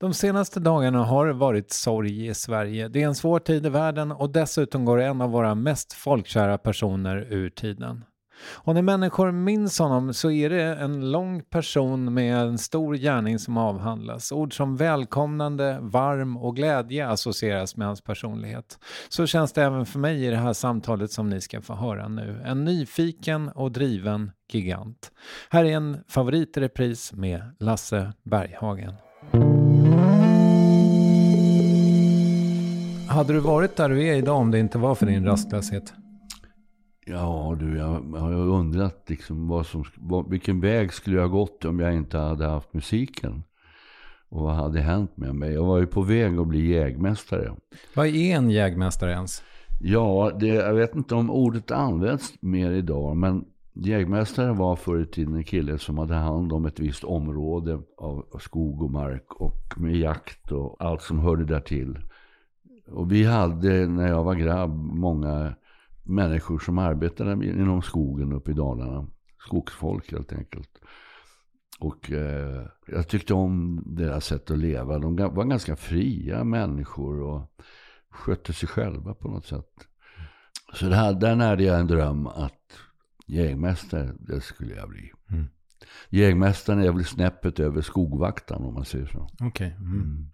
De senaste dagarna har det varit sorg i Sverige. Det är en svår tid i världen och dessutom går en av våra mest folkkära personer ur tiden. Och när människor minns honom så är det en lång person med en stor gärning som avhandlas. Ord som välkomnande, varm och glädje associeras med hans personlighet. Så känns det även för mig i det här samtalet som ni ska få höra nu. En nyfiken och driven gigant. Här är en favorit i repris med Lasse Berghagen. Hade du varit där du är idag om det inte var för din rastlöshet? Ja du, jag, har undrat liksom vad som, vad, vilken väg skulle jag ha gått om jag inte hade haft musiken? Och vad hade hänt med mig? Jag var ju på väg att bli jägmästare. Vad är en jägmästare ens? Ja, det, jag vet inte om ordet används mer idag, men jägmästare var förr i tiden en kille som hade hand om ett visst område av skog och mark och med jakt och allt som hörde där till. Och vi hade, när jag var grabb, många människor som arbetade inom skogen uppe i Dalarna. Skogsfolk helt enkelt. Och eh, jag tyckte om deras sätt att leva. De var ganska fria människor och skötte sig själva på något sätt. Så det här, där närde jag en dröm att jägmästare, det skulle jag bli. Mm. Jägmästaren är väl snäppet över skogvaktaren om man säger så. Okay. Mm. Mm.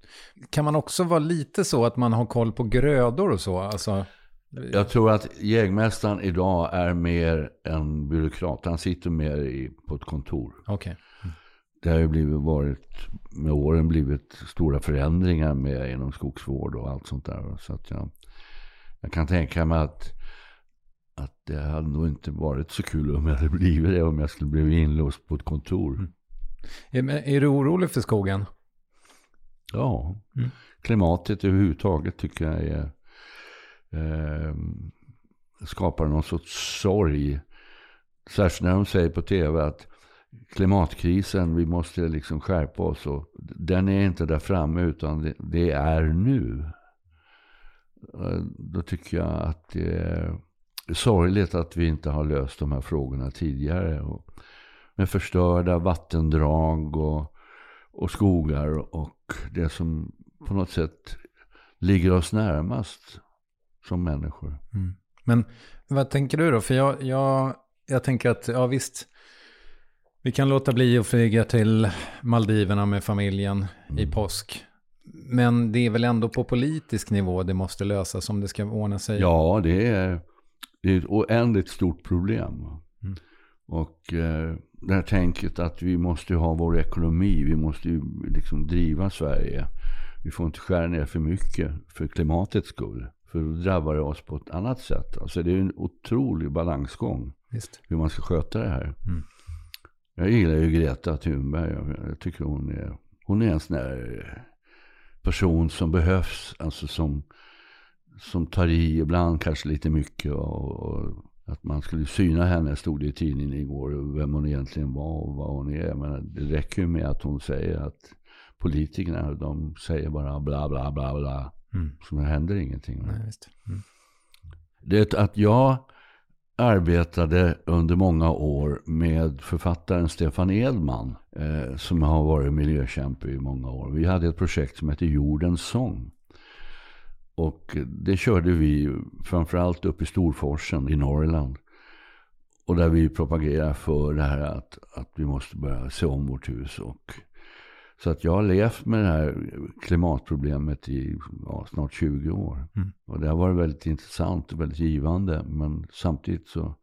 Kan man också vara lite så att man har koll på grödor och så? Alltså... Jag tror att jägmästaren idag är mer en byråkrat. Han sitter mer i, på ett kontor. Okay. Mm. Det har ju blivit varit, med åren blivit stora förändringar med inom skogsvård och allt sånt där. Så att jag, jag kan tänka mig att att det hade nog inte varit så kul om jag hade blivit det om jag skulle blivit inlåst på ett kontor. Mm. Är, är, du orolig för skogen? Ja, mm. klimatet överhuvudtaget tycker jag är, eh, skapar någon sorts sorg. Särskilt när de säger på tv att klimatkrisen, vi måste liksom skärpa oss. Och den är inte där framme utan det, det är nu. Då tycker jag att det är sorgligt att vi inte har löst de här frågorna tidigare. Och med förstörda vattendrag och, och skogar och det som på något sätt ligger oss närmast som människor. Mm. Men vad tänker du då? För jag, jag, jag tänker att, ja visst, vi kan låta bli att flyga till Maldiverna med familjen mm. i påsk. Men det är väl ändå på politisk nivå det måste lösas om det ska ordna sig? Ja, det är, det är ett oändligt stort problem. Mm. Och eh, det här tänket att vi måste ha vår ekonomi, vi måste ju liksom driva Sverige. Vi får inte skära ner för mycket för klimatets skull. För då drabbar det oss på ett annat sätt. Alltså det är en otrolig balansgång. Just. Hur man ska sköta det här. Mm. Jag gillar ju Greta Thunberg. Jag tycker hon är, hon är en sån där person som behövs. Alltså som, som tar i ibland kanske lite mycket. Och, och att man skulle syna henne stod det i tidningen igår. Vem hon egentligen var och vad hon är. Men det räcker ju med att hon säger att politikerna de säger bara bla bla bla bla. Mm. Så det händer ingenting. Nej, mm. Det att jag arbetade under många år med författaren Stefan Edman. Eh, som har varit miljökämpe i många år. Vi hade ett projekt som hette Jordens sång. Och det körde vi framförallt upp i Storforsen i Norrland. Och där vi propagerar för det här att, att vi måste börja se om vårt hus. Och, så att jag har levt med det här klimatproblemet i ja, snart 20 år. Mm. Och det har varit väldigt intressant och väldigt givande. Men samtidigt så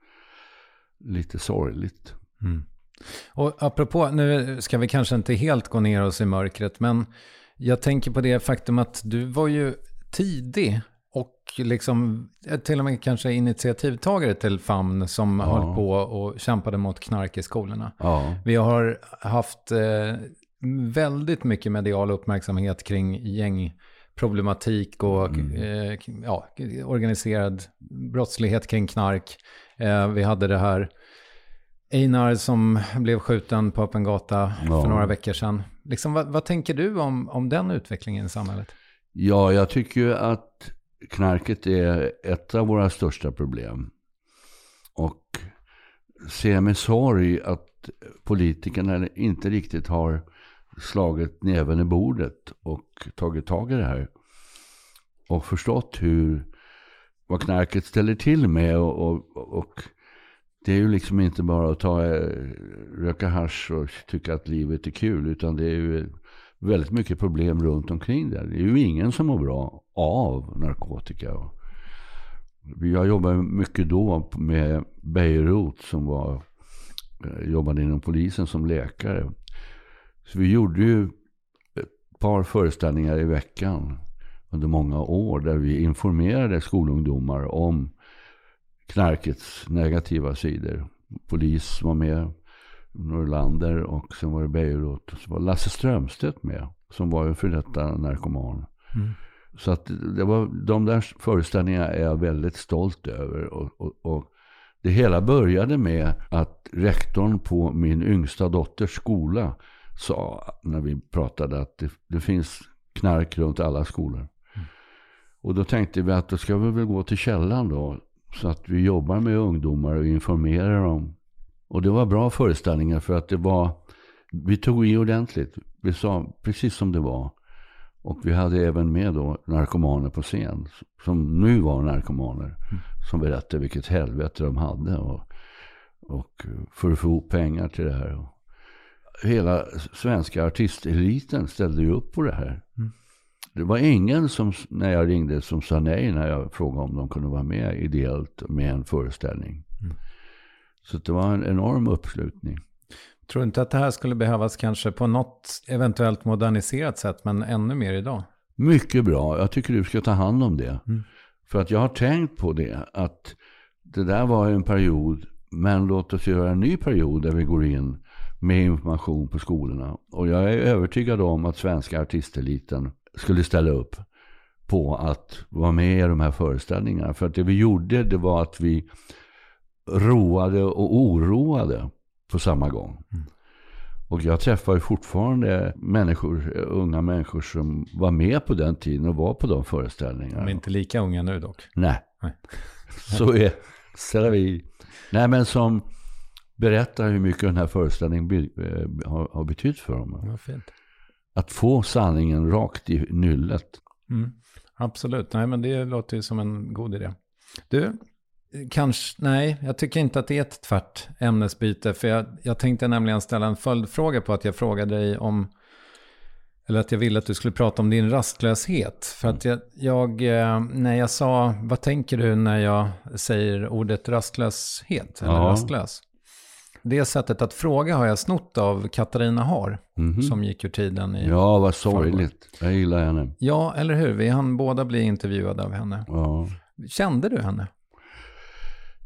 lite sorgligt. Mm. Och apropå, nu ska vi kanske inte helt gå ner oss i mörkret. Men jag tänker på det faktum att du var ju tidig och liksom till och med kanske initiativtagare till FAMN som ja. höll på och kämpade mot knark i skolorna. Ja. Vi har haft eh, väldigt mycket medial uppmärksamhet kring gängproblematik och mm. eh, ja, organiserad brottslighet kring knark. Eh, vi hade det här Einar som blev skjuten på öppen gata ja. för några veckor sedan. Liksom, vad, vad, tänker du om, om den utvecklingen i samhället? Ja, jag tycker ju att knarket är ett av våra största problem. Och ser med sorg att politikerna inte riktigt har slagit näven i bordet och tagit tag i det här. Och förstått hur, vad knarket ställer till med. Och, och, och det är ju liksom inte bara att ta, eh, röka hash och tycka att livet är kul. Utan det är ju väldigt mycket problem runt omkring det. Det är ju ingen som mår bra av narkotika. Jag jobbade mycket då med Beirut som var, eh, jobbade inom polisen som läkare. Så vi gjorde ju ett par föreställningar i veckan under många år där vi informerade skolungdomar om knarkets negativa sidor. Polis var med, Norrlander och sen var det Beirut. Och så var Lasse Strömstedt med, som var en för detta narkoman. Mm. Så att det var, de där föreställningarna är jag väldigt stolt över. Och, och, och, det hela började med att rektorn på min yngsta dotters skola sa, när vi pratade, att det, det finns knark runt alla skolor. Mm. Och då tänkte vi att då ska vi väl gå till källan då. Så att vi jobbar med ungdomar och informerar dem och det var bra föreställningar för att det var, vi tog i ordentligt. Vi sa precis som det var. Och vi hade även med då narkomaner på scen. Som nu var narkomaner. Mm. Som berättade vilket helvete de hade. Och, och för att få ihop pengar till det här. Hela svenska artisteliten ställde ju upp på det här. Mm. Det var ingen som, när jag ringde, som sa nej när jag frågade om de kunde vara med ideellt med en föreställning. Så det var en enorm uppslutning. Tror du inte att det här skulle behövas kanske på något eventuellt moderniserat sätt, men ännu mer idag? Mycket bra. Jag tycker du ska ta hand om det. Mm. För att jag har tänkt på det, att det där var en period, men låt oss göra en ny period där vi går in med information på skolorna. Och jag är övertygad om att svenska artisteliten skulle ställa upp på att vara med i de här föreställningarna. För att det vi gjorde, det var att vi roade och oroade på samma gång. Och jag träffar ju fortfarande människor, unga människor som var med på den tiden och var på de föreställningarna. De är inte lika unga nu dock. Nej. Nej. Så är ställer vi. Nej men som berättar hur mycket den här föreställningen be, eh, har, har betytt för dem. Vad fint. Att få sanningen rakt i nyllet. Mm. Absolut, nej men det låter ju som en god idé. Du, kanske, nej, jag tycker inte att det är ett tvärt ämnesbyte. För jag, jag tänkte nämligen ställa en följdfråga på att jag frågade dig om, eller att jag ville att du skulle prata om din rastlöshet. För att jag, jag eh, när jag sa, vad tänker du när jag säger ordet rastlöshet? Eller Ja. rastlös? Det sättet att fråga har jag snott av Katarina Har, som gick ur tiden i... Ja, vad sorgligt. Jag gillar henne. Ja, eller hur? Vi hann båda bli intervjuade av henne. Ja. Kände du henne?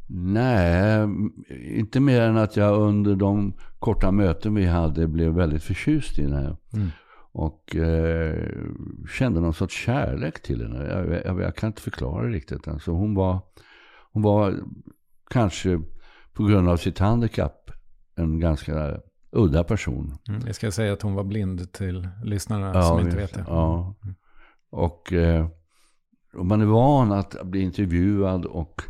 Nej, inte mer än att jag under de korta möten vi hade blev väldigt förtjust i henne. Och eh, kände någon sorts kärlek till henne. Jag, jag, jag kan inte förklara det riktigt. Alltså hon, var, hon var kanske på grund av sitt handikapp en ganska udda person. Mm. Jag ska säga att hon var blind till lyssnarna som inte vet det. Ja. Och eh, man är van att bli intervjuad och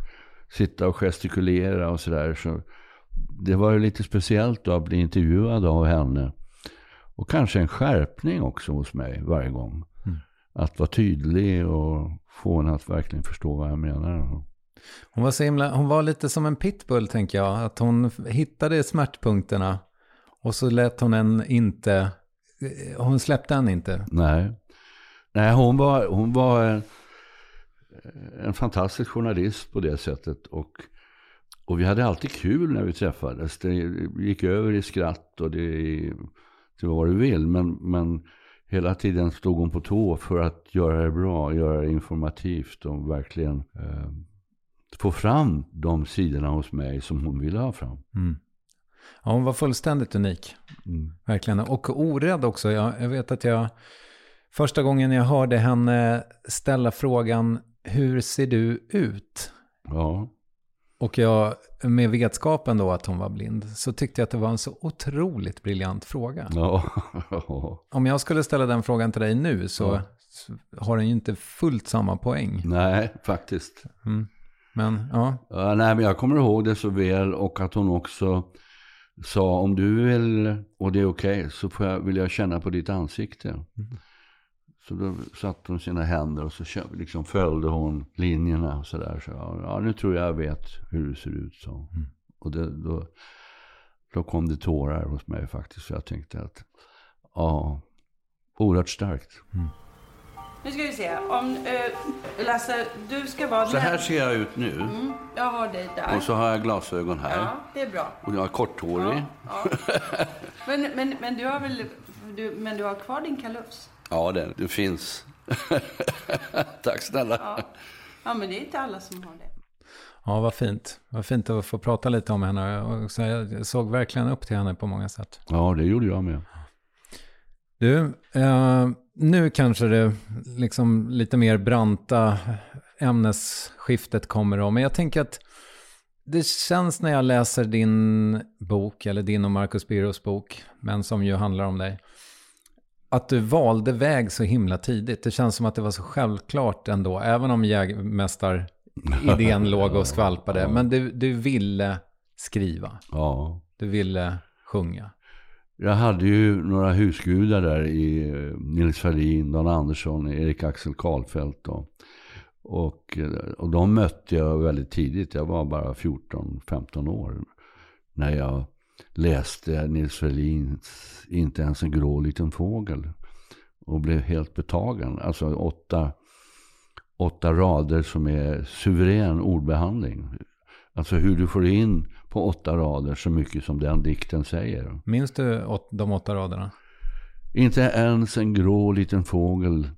sitta och gestikulera och sådär. Så det var ju lite speciellt då att bli intervjuad av henne. Och kanske en skärpning också hos mig varje gång. Att vara tydlig och få henne att verkligen förstå vad jag menar. Hon var, så himla, hon var lite som en pitbull tänker jag. Att hon hittade smärtpunkterna och så lät hon en inte, eh, hon släppte en inte. Nej. Nej, hon var, hon var en, fantastisk journalist på det sättet. Och, och vi hade alltid kul när vi träffades. Det gick över i skratt och det, det var vad du vill. Men, men hela tiden stod hon på tå för att göra det bra, göra det informativt och verkligen eh, få fram de sidorna hos mig som hon ville ha fram. Ja, hon var fullständigt unik. Verkligen. Och orädd också. Jag, jag vet att jag, första gången jag hörde henne ställa frågan, hur ser du ut? Ja, Och jag, med vetskapen då att hon var blind, så tyckte jag att det var en så otroligt briljant fråga. ja. Om jag skulle ställa den frågan till dig nu så, så har den ju inte fullt samma poäng. nej faktiskt. Men ja, Ja, nej, men jag kommer ihåg det så väl och att hon också sa om du vill och det är okej så får jag, vill jag känna på ditt ansikte. Så då satte hon sina händer och så liksom följde hon linjerna och sådär. Så, ja, ja, nu tror jag jag vet hur du ser ut. Så. Och det, då, då kom det tårar hos mig faktiskt. För jag tänkte att, ja, oerhört starkt. Nu ska vi se. Om, eh, Lasse, du ska vara... Så här ser jag ut nu. Jag har dig där. Och så har jag glasögon här. Ja, det är bra. Och jag är korthårig. Ja. Men, men, men du har väl... Du, men du har kvar din kalufs? Ja, det, det finns. Tack snälla. Ja. ja, men det är inte alla som har det. ja vad fint. Vad fint att få prata lite om henne. Jag såg verkligen upp till henne på många sätt. Ja, det gjorde jag med. Du, eh, nu kanske det liksom lite mer branta ämnesskiftet kommer om. Men jag tänker att det känns när jag läser din bok, eller din och Marcus Birros bok, men som ju handlar om dig, att du valde väg så himla tidigt. Det känns som att det var så självklart ändå, även om jägmästaridén låg och skvalpade. Men du, du ville skriva, Ja. du ville sjunga. Jag hade ju några husgudar där i eh, Nils Ferlin, Dan Andersson, Erik Axel Karlfeldt. Och, och, eh, och de mötte jag väldigt tidigt. Jag var bara 14-15 år. När jag läste Nils Ferlins Inte ens en grå liten fågel. Och blev helt betagen. Alltså åtta, åtta rader som är suverän ordbehandling. Alltså hur du får in på åtta rader så mycket som den dikten säger. Minns du de åtta raderna? Inte ens en grå liten fågel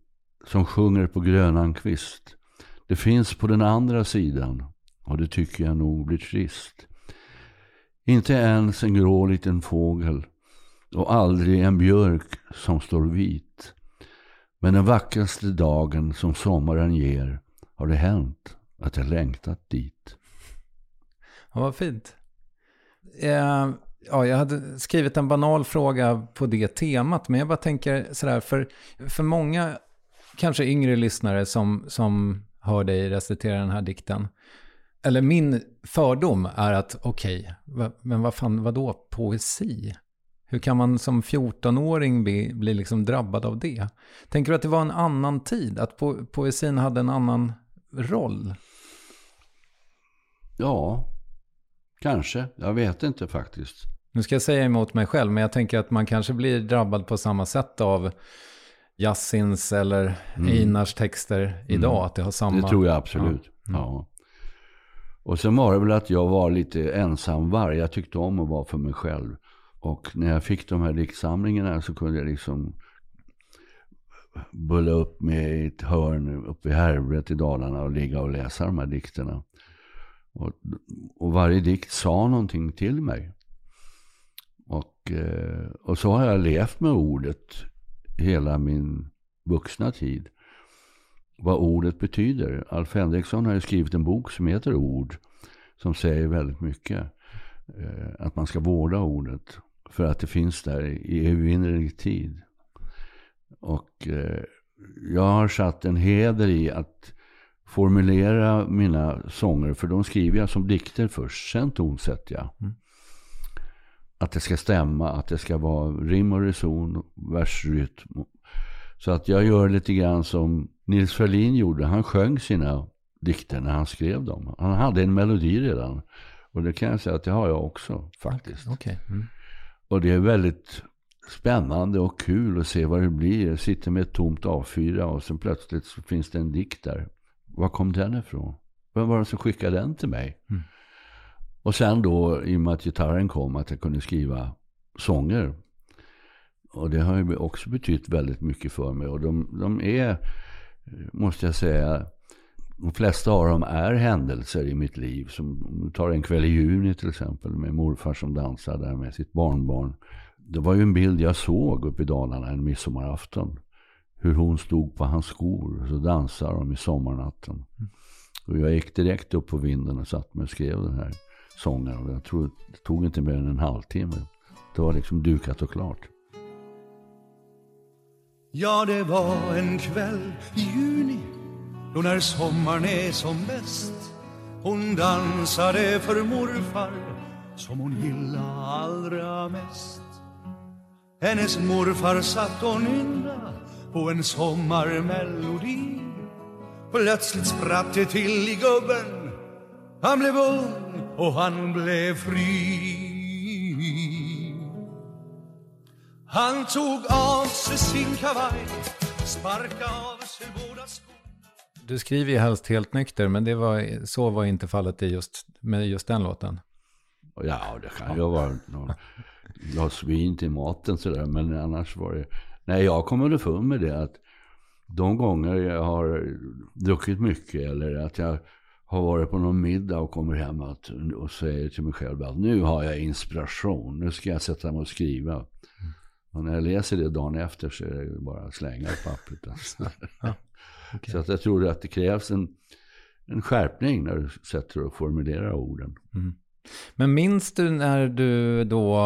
som sjunger på grönan kvist. Det finns på den andra sidan och det tycker jag nog blir trist. Inte ens en grå liten fågel och aldrig en björk som står vit. Men den vackraste dagen som sommaren ger har det hänt att jag längtat dit. Ja, vad fint. Eh, ja, jag hade skrivit en banal fråga på det temat, men jag bara tänker sådär, för, för många kanske yngre lyssnare som, som hör dig recitera den här dikten, eller min fördom är att okej, okay, men vad fan, vadå poesi? Hur kan man som 14-åring bli, bli liksom drabbad av det? Tänker du att det var en annan tid? Att po poesin hade en annan roll? Ja, kanske. Jag vet inte faktiskt. Nu ska jag säga emot mig själv, men jag tänker att man kanske blir drabbad på samma sätt av Jassins eller mm. Einars texter idag. Mm. Att det har samma... Det tror jag absolut. Ja. Mm. ja. Och sen var det väl att jag var lite ensamvarg. Jag tyckte om att vara för mig själv. Och när jag fick de här diktsamlingarna så kunde jag liksom bulla upp mig i ett hörn uppe i Härvret i Dalarna och ligga och läsa de här dikterna. Och, och varje dikt sa någonting till mig. Och, eh, och så har jag levt med ordet hela min vuxna tid. Vad ordet betyder. Alf Henriksson har ju skrivit en bok som heter Ord. Som säger väldigt mycket. Eh, att man ska vårda ordet. För att det finns där i evinnerlig tid. Och eh, jag har satt en heder i att formulera mina sånger. För de skriver jag som dikter först. Sen tonsätter jag. Mm. Att det ska stämma. Att det ska vara rim och reson. Versrytm. Så att jag gör lite grann som Nils Ferlin gjorde. Han sjöng sina dikter när han skrev dem. Han hade en melodi redan. Och det kan jag säga att det har jag också faktiskt. Okay. Mm. Och det är väldigt spännande och kul att se vad det blir. Jag sitter med ett tomt A4 och sen plötsligt så finns det en dikt där. Var kom den ifrån? Vem var det som skickade den till mig? Mm. Och sen då, i och med att gitarren kom, att jag kunde skriva sånger. Och det har ju också betytt väldigt mycket för mig. Och de, de är, måste jag säga, de flesta av dem är händelser i mitt liv. Som om du tar en kväll i juni till exempel med morfar som dansar där med sitt barnbarn. Det var ju en bild jag såg uppe i Dalarna en midsommarafton. Hur hon stod på hans skor och så dansar de i sommarnatten. Och jag gick direkt upp på vinden och satt mig och skrev den här sången. Och jag tror det tog inte mer än en halvtimme. Det var liksom dukat och klart. Ja, det var en kväll i juni då när sommaren är som bäst. Hon dansade för morfar som hon gillade allra mest. Hennes morfar satt och nynna på en sommarmelodi. Plötsligt spratt det till i gubben. Han blev ung och han blev fri. Han tog av sig sin kavaj Sparka av sig båda skorna du skriver ju helst helt nykter, men det var, så var inte fallet i just, med just den låten. Ja, det kan ju vara någon glas vin till maten sådär, men annars var det... Nej, jag kom underfund med det att de gånger jag har druckit mycket eller att jag har varit på någon middag och kommer hem att, och säger till mig själv att nu har jag inspiration, nu ska jag sätta mig och skriva. Och när jag läser det dagen efter så är det bara att slänga pappret. Alltså. Ja. Okay. Så att jag tror att det krävs en, en skärpning när du sätter och formulerar orden. Mm. Men minns du när du då,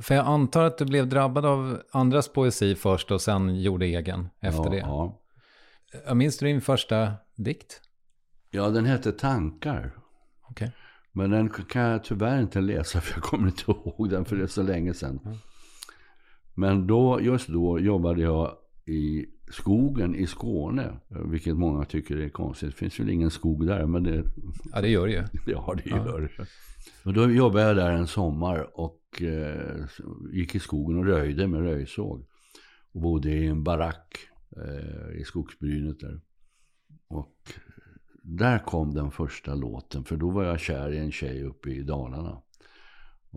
för jag antar att du blev drabbad av andras poesi först och sen gjorde egen efter ja, det. Ja. Minns du din första dikt? Ja, den hette Tankar. Okay. Men den kan jag tyvärr inte läsa för jag kommer inte ihåg den för det är så länge sedan. Mm. Men då, just då jobbade jag i skogen i Skåne, vilket många tycker är konstigt. Det finns väl ingen skog där, men det... Ja, det gör det ju. ja, det gör det. Och då jobbade jag där en sommar och eh, gick i skogen och röjde med röjsåg. Och bodde i en barack eh, i skogsbrynet där. Och där kom den första låten, för då var jag kär i en tjej uppe i Dalarna.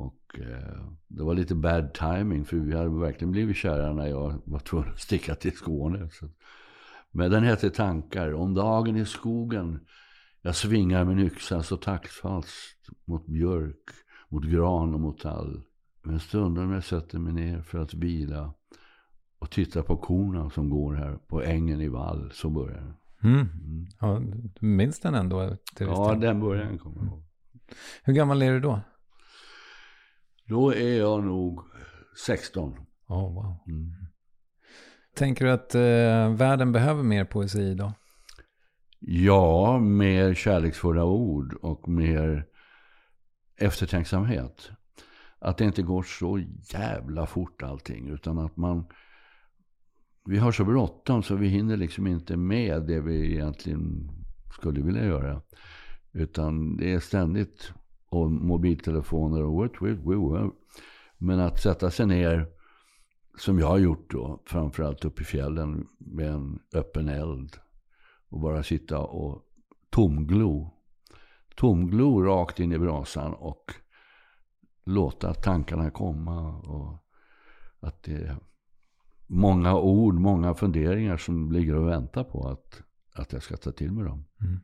Och eh, det var lite bad timing för vi hade verkligen blivit kära när jag var tvungen att sticka till Skåne. Så. Men den hette Tankar. Om dagen i skogen jag svingar min yxa så taktfast mot björk, mot gran och mot tall. Men stunden jag sätter mig ner för att vila och titta på korna som går här på ängen i vall, så börjar den. Mm. Mm. Ja, du minns den ändå? ja, den början kommer jag ihåg. Hur gammal är du då? Då är jag nog 16. Oh, wow. Mm. Tänker du att eh, världen behöver mer poesi idag? Ja, mer kärleksfulla ord och mer eftertänksamhet. Att det inte går så jävla fort allting. Utan att man... Vi har så bråttom så vi hinner liksom inte med det vi egentligen skulle vilja göra. Utan det är ständigt och mobiltelefoner och what, what, what. Men att sätta sig ner, som jag har gjort då, framförallt uppe i fjällen med en öppen eld. Och bara sitta och tomglo. Tomglo rakt in i brasan och låta tankarna komma. Och att det är många ord, många funderingar som ligger och väntar på att, att jag ska ta till mig dem. Mm.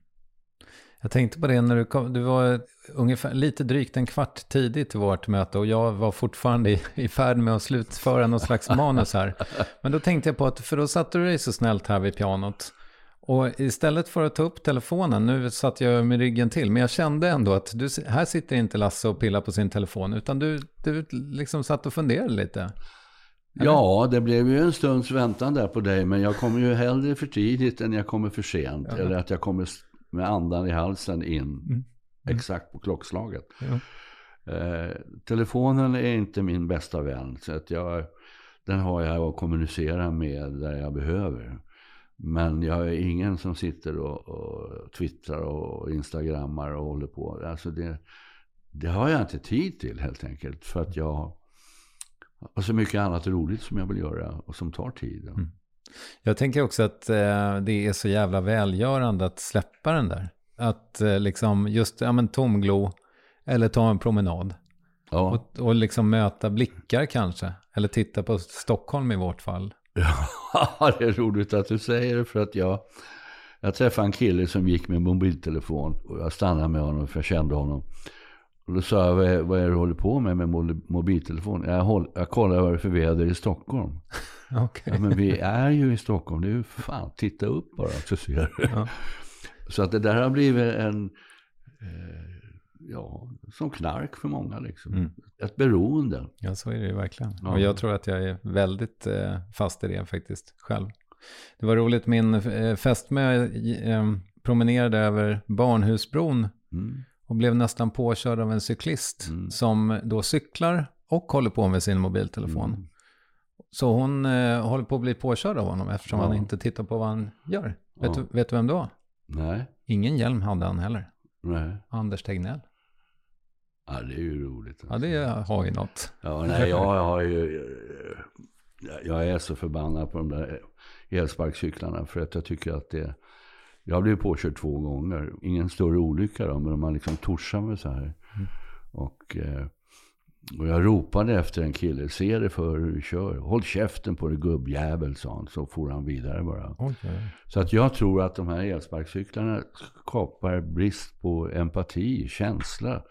Jag tänkte på det när du kom, du var ungefär lite drygt en kvart tidigt till vårt möte och jag var fortfarande i, i färd med att slutföra någon slags manus här. Men då tänkte jag på att, för då satte du dig så snällt här vid pianot. Och istället för att ta upp telefonen, nu satt jag med ryggen till, men jag kände ändå att du, här sitter inte Lasse och pillar på sin telefon, utan du, du liksom satt och funderade lite. Eller? Ja, det blev ju en stunds väntan där på dig, men jag kommer ju hellre för tidigt än jag kommer för sent. Ja. Eller att jag kommer med andan i halsen in mm. Mm. exakt på klockslaget. Ja. Eh, telefonen är inte min bästa vän, så att jag, den har jag att kommunicera med där jag behöver. Men jag är ingen som sitter och, och twittrar och instagrammar och håller på. Alltså det, det har jag inte tid till helt enkelt. För att jag har så mycket annat roligt som jag vill göra och som tar tid. Mm. Jag tänker också att eh, det är så jävla välgörande att släppa den där. Att eh, liksom just, ja men tomglo eller ta en promenad. Ja. Och, och liksom möta blickar kanske. Eller titta på Stockholm i vårt fall. Ja, det är roligt att du säger det för att jag, jag träffade en kille som gick med mobiltelefon och jag stannade med honom för jag kände honom. Och då sa jag, vad är, vad är det du håller på med med mobiltelefon? Jag, håll, jag kollar vad det är för väder i Stockholm. Okay. Ja, men vi är ju i Stockholm, det är ju fan, titta upp bara så ser du. Ja. Så att det där har blivit en, eh, ja, som knark för många liksom. Mm. Ett beroende. Ja, så är det ju verkligen. Ja. Och jag tror att jag är väldigt eh, fast i det faktiskt själv. Det var roligt, min eh, fästmö eh, promenerade över Barnhusbron mm. Och blev nästan påkörd av en cyklist mm. som då cyklar och håller på med sin mobiltelefon. Mm. Så hon eh, håller på att bli påkörd av honom eftersom ja. han inte tittar på vad han gör. Ja. Vet, du, vet du vem det var? Nej. Ingen hjälm hade han heller. Nej. Anders Tegnell. Ja, det är ju roligt. Alltså. Ja, det har ju något. Ja, nej, jag har ju... Jag är så förbannad på de där elsparkcyklarna. För att jag tycker att det... Jag har blivit påkörd två gånger. Ingen större olycka då, men man liksom torsar med så här. Mm. Och, eh, och jag ropade efter en kille. Se det för hur du kör. Håll käften på dig gubbjävel, sa han. Så får han vidare bara. Okay. Så att jag tror att de här elsparkcyklarna skapar brist på empati, känsla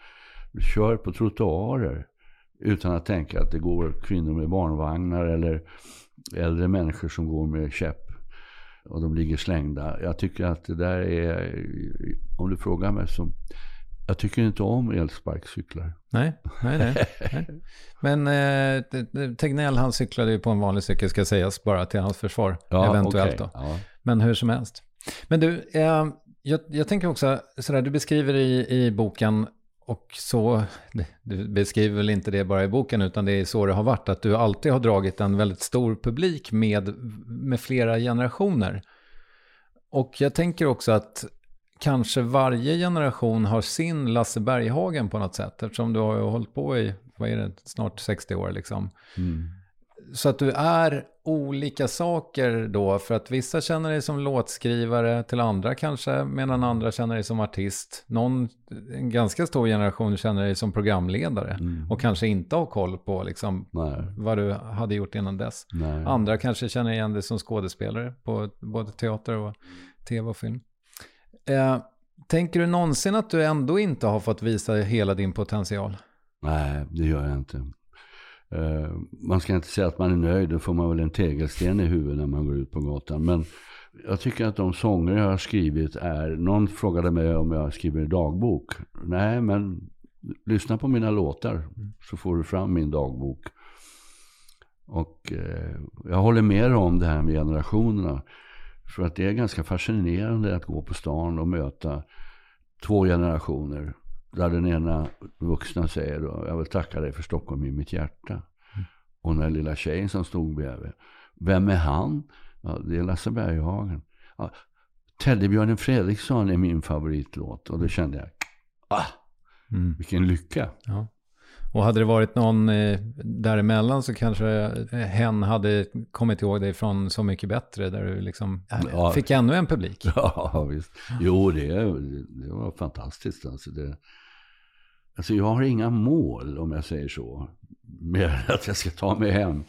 kör på trottoarer utan att tänka att det går kvinnor med barnvagnar eller äldre människor som går med käpp och de ligger slängda. Jag tycker att det där är, om du frågar mig så, jag tycker inte om elsparkcyklar. Nej, nej, nej. nej. Men eh, Tegnell han cyklade ju på en vanlig cykel ska sägas bara till hans försvar. Ja, eventuellt okay. då. Ja. Men hur som helst. Men du, eh, jag, jag, tänker också sådär, du beskriver i, i boken och så, du beskriver väl inte det bara i boken, utan det är så det har varit, att du alltid har dragit en väldigt stor publik med, med flera generationer. Och jag tänker också att kanske varje generation har sin Lasse Berghagen på något sätt, eftersom du har hållit på i, vad är det, snart 60 år liksom. Mm. Så att du är olika saker då, för att vissa känner dig som låtskrivare till andra kanske, medan andra känner dig som artist. Någon, en ganska stor generation känner dig som programledare mm. och kanske inte har koll på liksom, vad du hade gjort innan dess. Nej. Andra kanske känner igen dig som skådespelare på både teater och tv och film. Eh, tänker du någonsin att du ändå inte har fått visa hela din potential? Nej, det gör jag inte. Eh, man ska inte säga att man är nöjd, då får man väl en tegelsten i huvudet när man går ut på gatan. Men Jag tycker att de sånger jag har skrivit är... Någon frågade mig om jag skriver dagbok. Nej, men lyssna på mina låtar så får du fram min dagbok. Och eh, jag håller med om det här med generationerna. För att det är ganska fascinerande att gå på stan och möta två generationer. Där den ena vuxna säger då, jag vill tacka dig för Stockholm i mitt hjärta. Och den lilla tjejen som stod bredvid. Vem är han? Ja, det är Lasse Berghagen. Ja, Teddybjörnen Fredriksson är min favoritlåt. Och då kände jag, ah, Mm. vilken lycka. Ja. Och hade det varit någon eh, däremellan så kanske eh, hen hade kommit ihåg dig från Så mycket bättre där du liksom äh, Ja. fick ännu en publik. Ja, visst. Jo, det, det var fantastiskt. Alltså, det, alltså jag har inga mål, om jag säger så. Mer att jag ska ta mig hem.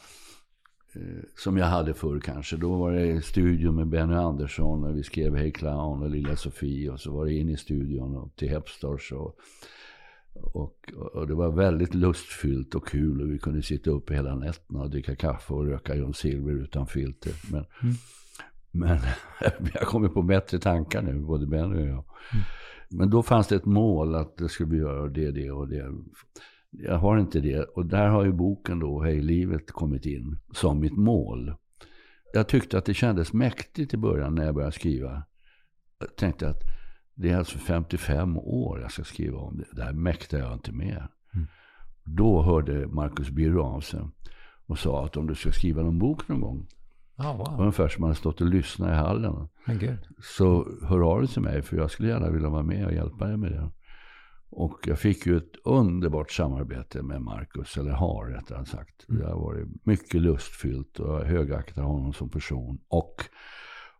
Eh, som jag hade förr kanske. Då var det i studion med Benny Andersson. Och vi skrev Hey Clown och Lilla Sofie. Och så var det in i studion och till Hepstars. Och, och, och det var väldigt lustfyllt och kul. Och vi kunde sitta uppe hela nätterna och dricka kaffe och röka John Silver utan filter. Men, men jag kommer på bättre tankar nu, både Benny och jag. Men då fanns det ett mål att det skulle vi göra det, det och det. Jag har inte det. Och där har ju boken då, Hej livet, kommit in som mitt mål. Jag tyckte att det kändes mäktigt i början när jag började skriva. Jag tänkte att det är alltså 55 år jag ska skriva om det. Det här mäktar jag inte med. Då hörde Marcus Birro av sig och sa att om du ska skriva någon bok någon gång, Ja, wow. ungefär som man har stått och lyssnat i hallen, så hör av dig till mig för jag skulle gärna vilja vara med och hjälpa dig med det. Och jag fick ju ett underbart samarbete med Marcus, eller har rättare sagt. Det har varit mycket lustfyllt och jag högaktar honom som person och,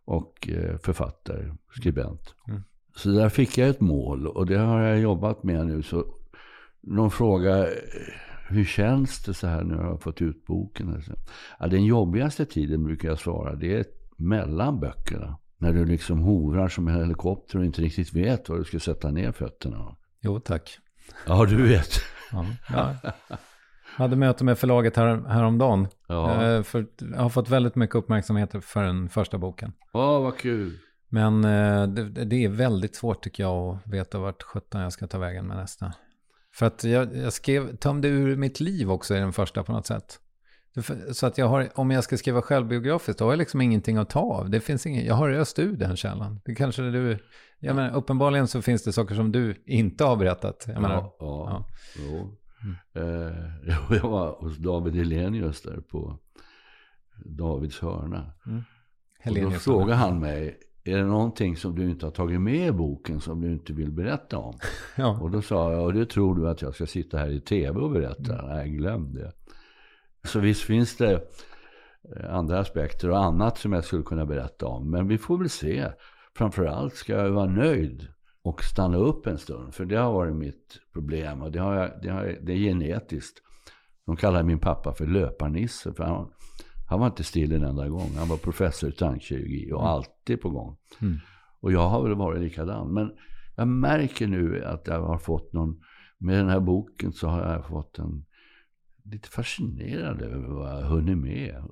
och eh, författare, skribent. Så där fick jag ett mål och det har jag jobbat med nu. Så någon fråga, eh, hur känns det så här nu har jag fått ut boken? Alltså, Ja, den jobbigaste tiden brukar jag svara, det är mellan böckerna. När du liksom hovrar som en helikopter och inte riktigt vet var du ska sätta ner fötterna. Jo, tack. Ja, du vet. Ja. Ja. Jag hade möte med förlaget här, häromdagen. Ja. Eh, För jag har fått väldigt mycket uppmärksamhet för den första boken. Åh, vad kul. Men eh, det, det är väldigt svårt tycker jag att veta vart sjutton jag ska ta vägen med nästa. För att jag, jag skrev, tömde ur mitt liv också i den första på något sätt. Så att jag har, om jag ska skriva självbiografiskt, då har jag liksom ingenting att ta av. Det finns ingen, jag har öst ur den källan. Det kanske du, jag menar, uppenbarligen så finns det saker som du inte har berättat. Jag menar, Ja, ja. Jo. Eh, jo, jag var hos David Helenius där på Davids hörna. Och då frågade han mig, är det någonting som du inte har tagit med i boken som du inte vill berätta om? Ja. Och då sa jag, och det tror du att jag ska sitta här i tv och berätta? Nej, glöm det. Så visst finns det eh, andra aspekter och annat som jag skulle kunna berätta om. Men vi får väl se. Framförallt ska jag vara nöjd och stanna upp en stund. För det har varit mitt problem och det, har jag, det, har, det är genetiskt. De kallar min pappa för löparnisse. För han, han var inte still en enda gång. Han var professor i tankkirurgi och alltid på gång. Och jag har väl varit likadan. Men jag märker nu att jag har fått någon, med den här boken så har jag fått en, lite fascinerad över vad jag har hunnit med.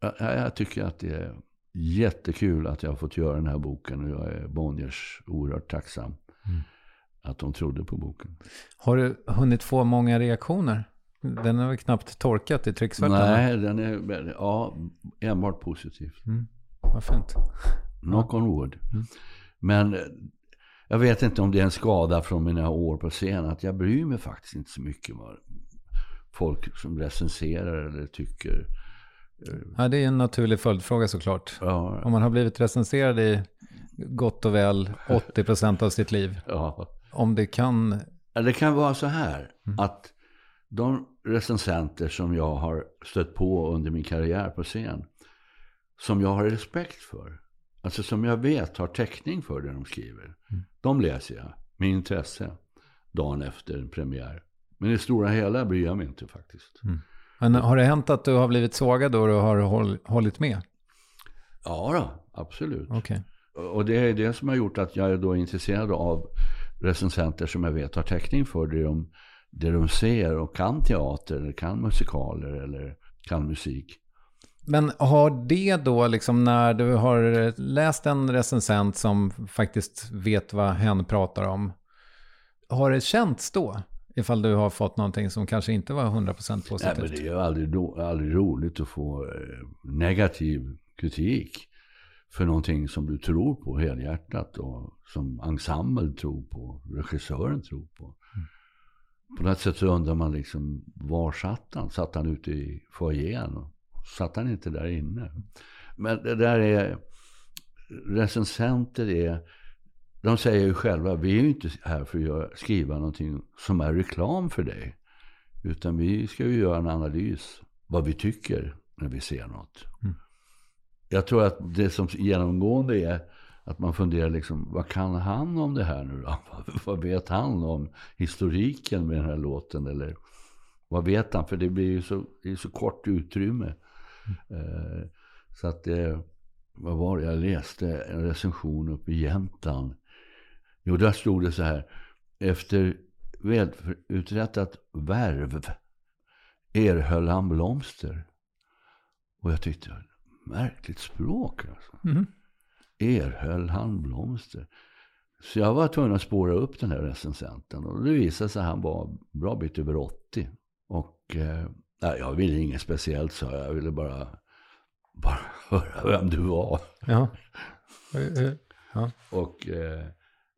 Jag, jag tycker att det är jättekul att jag har fått göra den här boken och jag är Bonniers oerhört tacksam att de trodde på boken. Har du hunnit få många reaktioner? Den har väl knappt torkat i trycksvärtan? Nej, den är ja, enbart positivt. Vad fint. Knock on wood. Men eh, jag vet inte om det är en skada från mina år på scen. Att jag bryr mig faktiskt inte så mycket vad folk som recenserar eller tycker. Ja, det är en naturlig följdfråga såklart. Ja, Om man har blivit recenserad i gott och väl 80% av sitt liv. ja. Om det kan... Ja, Det kan vara så här att de recensenter som jag har stött på under min karriär på scen, som jag har respekt för, alltså som jag vet har täckning för det de skriver, de läser jag med intresse dagen efter en premiär. Men i det stora hela bryr jag mig inte faktiskt. Men har det hänt att du har blivit sågad då du har håll, hållit med? Ja då, absolut. Okej. Och det är det som har gjort att jag är då intresserad av recensenter som jag vet har täckning för det de, det de ser och kan teater eller kan musikaler eller kan musik. Men har det då, liksom när du har läst en recensent som faktiskt vet vad hen pratar om, har det känts då? Ifall du har fått någonting som kanske inte var 100% positivt. Nej, men det är ju aldrig, aldrig roligt att få eh, negativ kritik för någonting som du tror på helhjärtat och som ensemble tror på, regissören tror på. På något sätt så undrar man liksom, var satt han? Satt han ute i foajén? Satt han inte där inne? Men det där är, recensenter är, de säger ju själva, vi är ju inte här för att skriva någonting som är reklam för dig. Utan vi ska ju göra en analys, vad vi tycker när vi ser något. Jag tror att det som genomgående är att man funderar liksom, vad kan han om det här nu då? Vad vet han om historiken med den här låten? Eller vad vet han? För det blir ju så, det är så kort utrymme. Eh, så att det, vad var det jag läste? En recension uppe i Jämtland. Jo, där stod det så här. Efter väluträttat värv erhöll han blomster. Och jag tyckte, märkligt språk alltså. Mm-hmm. Erhöll han blomster. Så jag var tvungen att spåra upp den här recensenten. Och det visade sig att han var bra bit över 80. Och eh, jag ville inget speciellt sa jag. Jag ville bara, bara höra vem du var. Ja. Eh, ja. Och eh,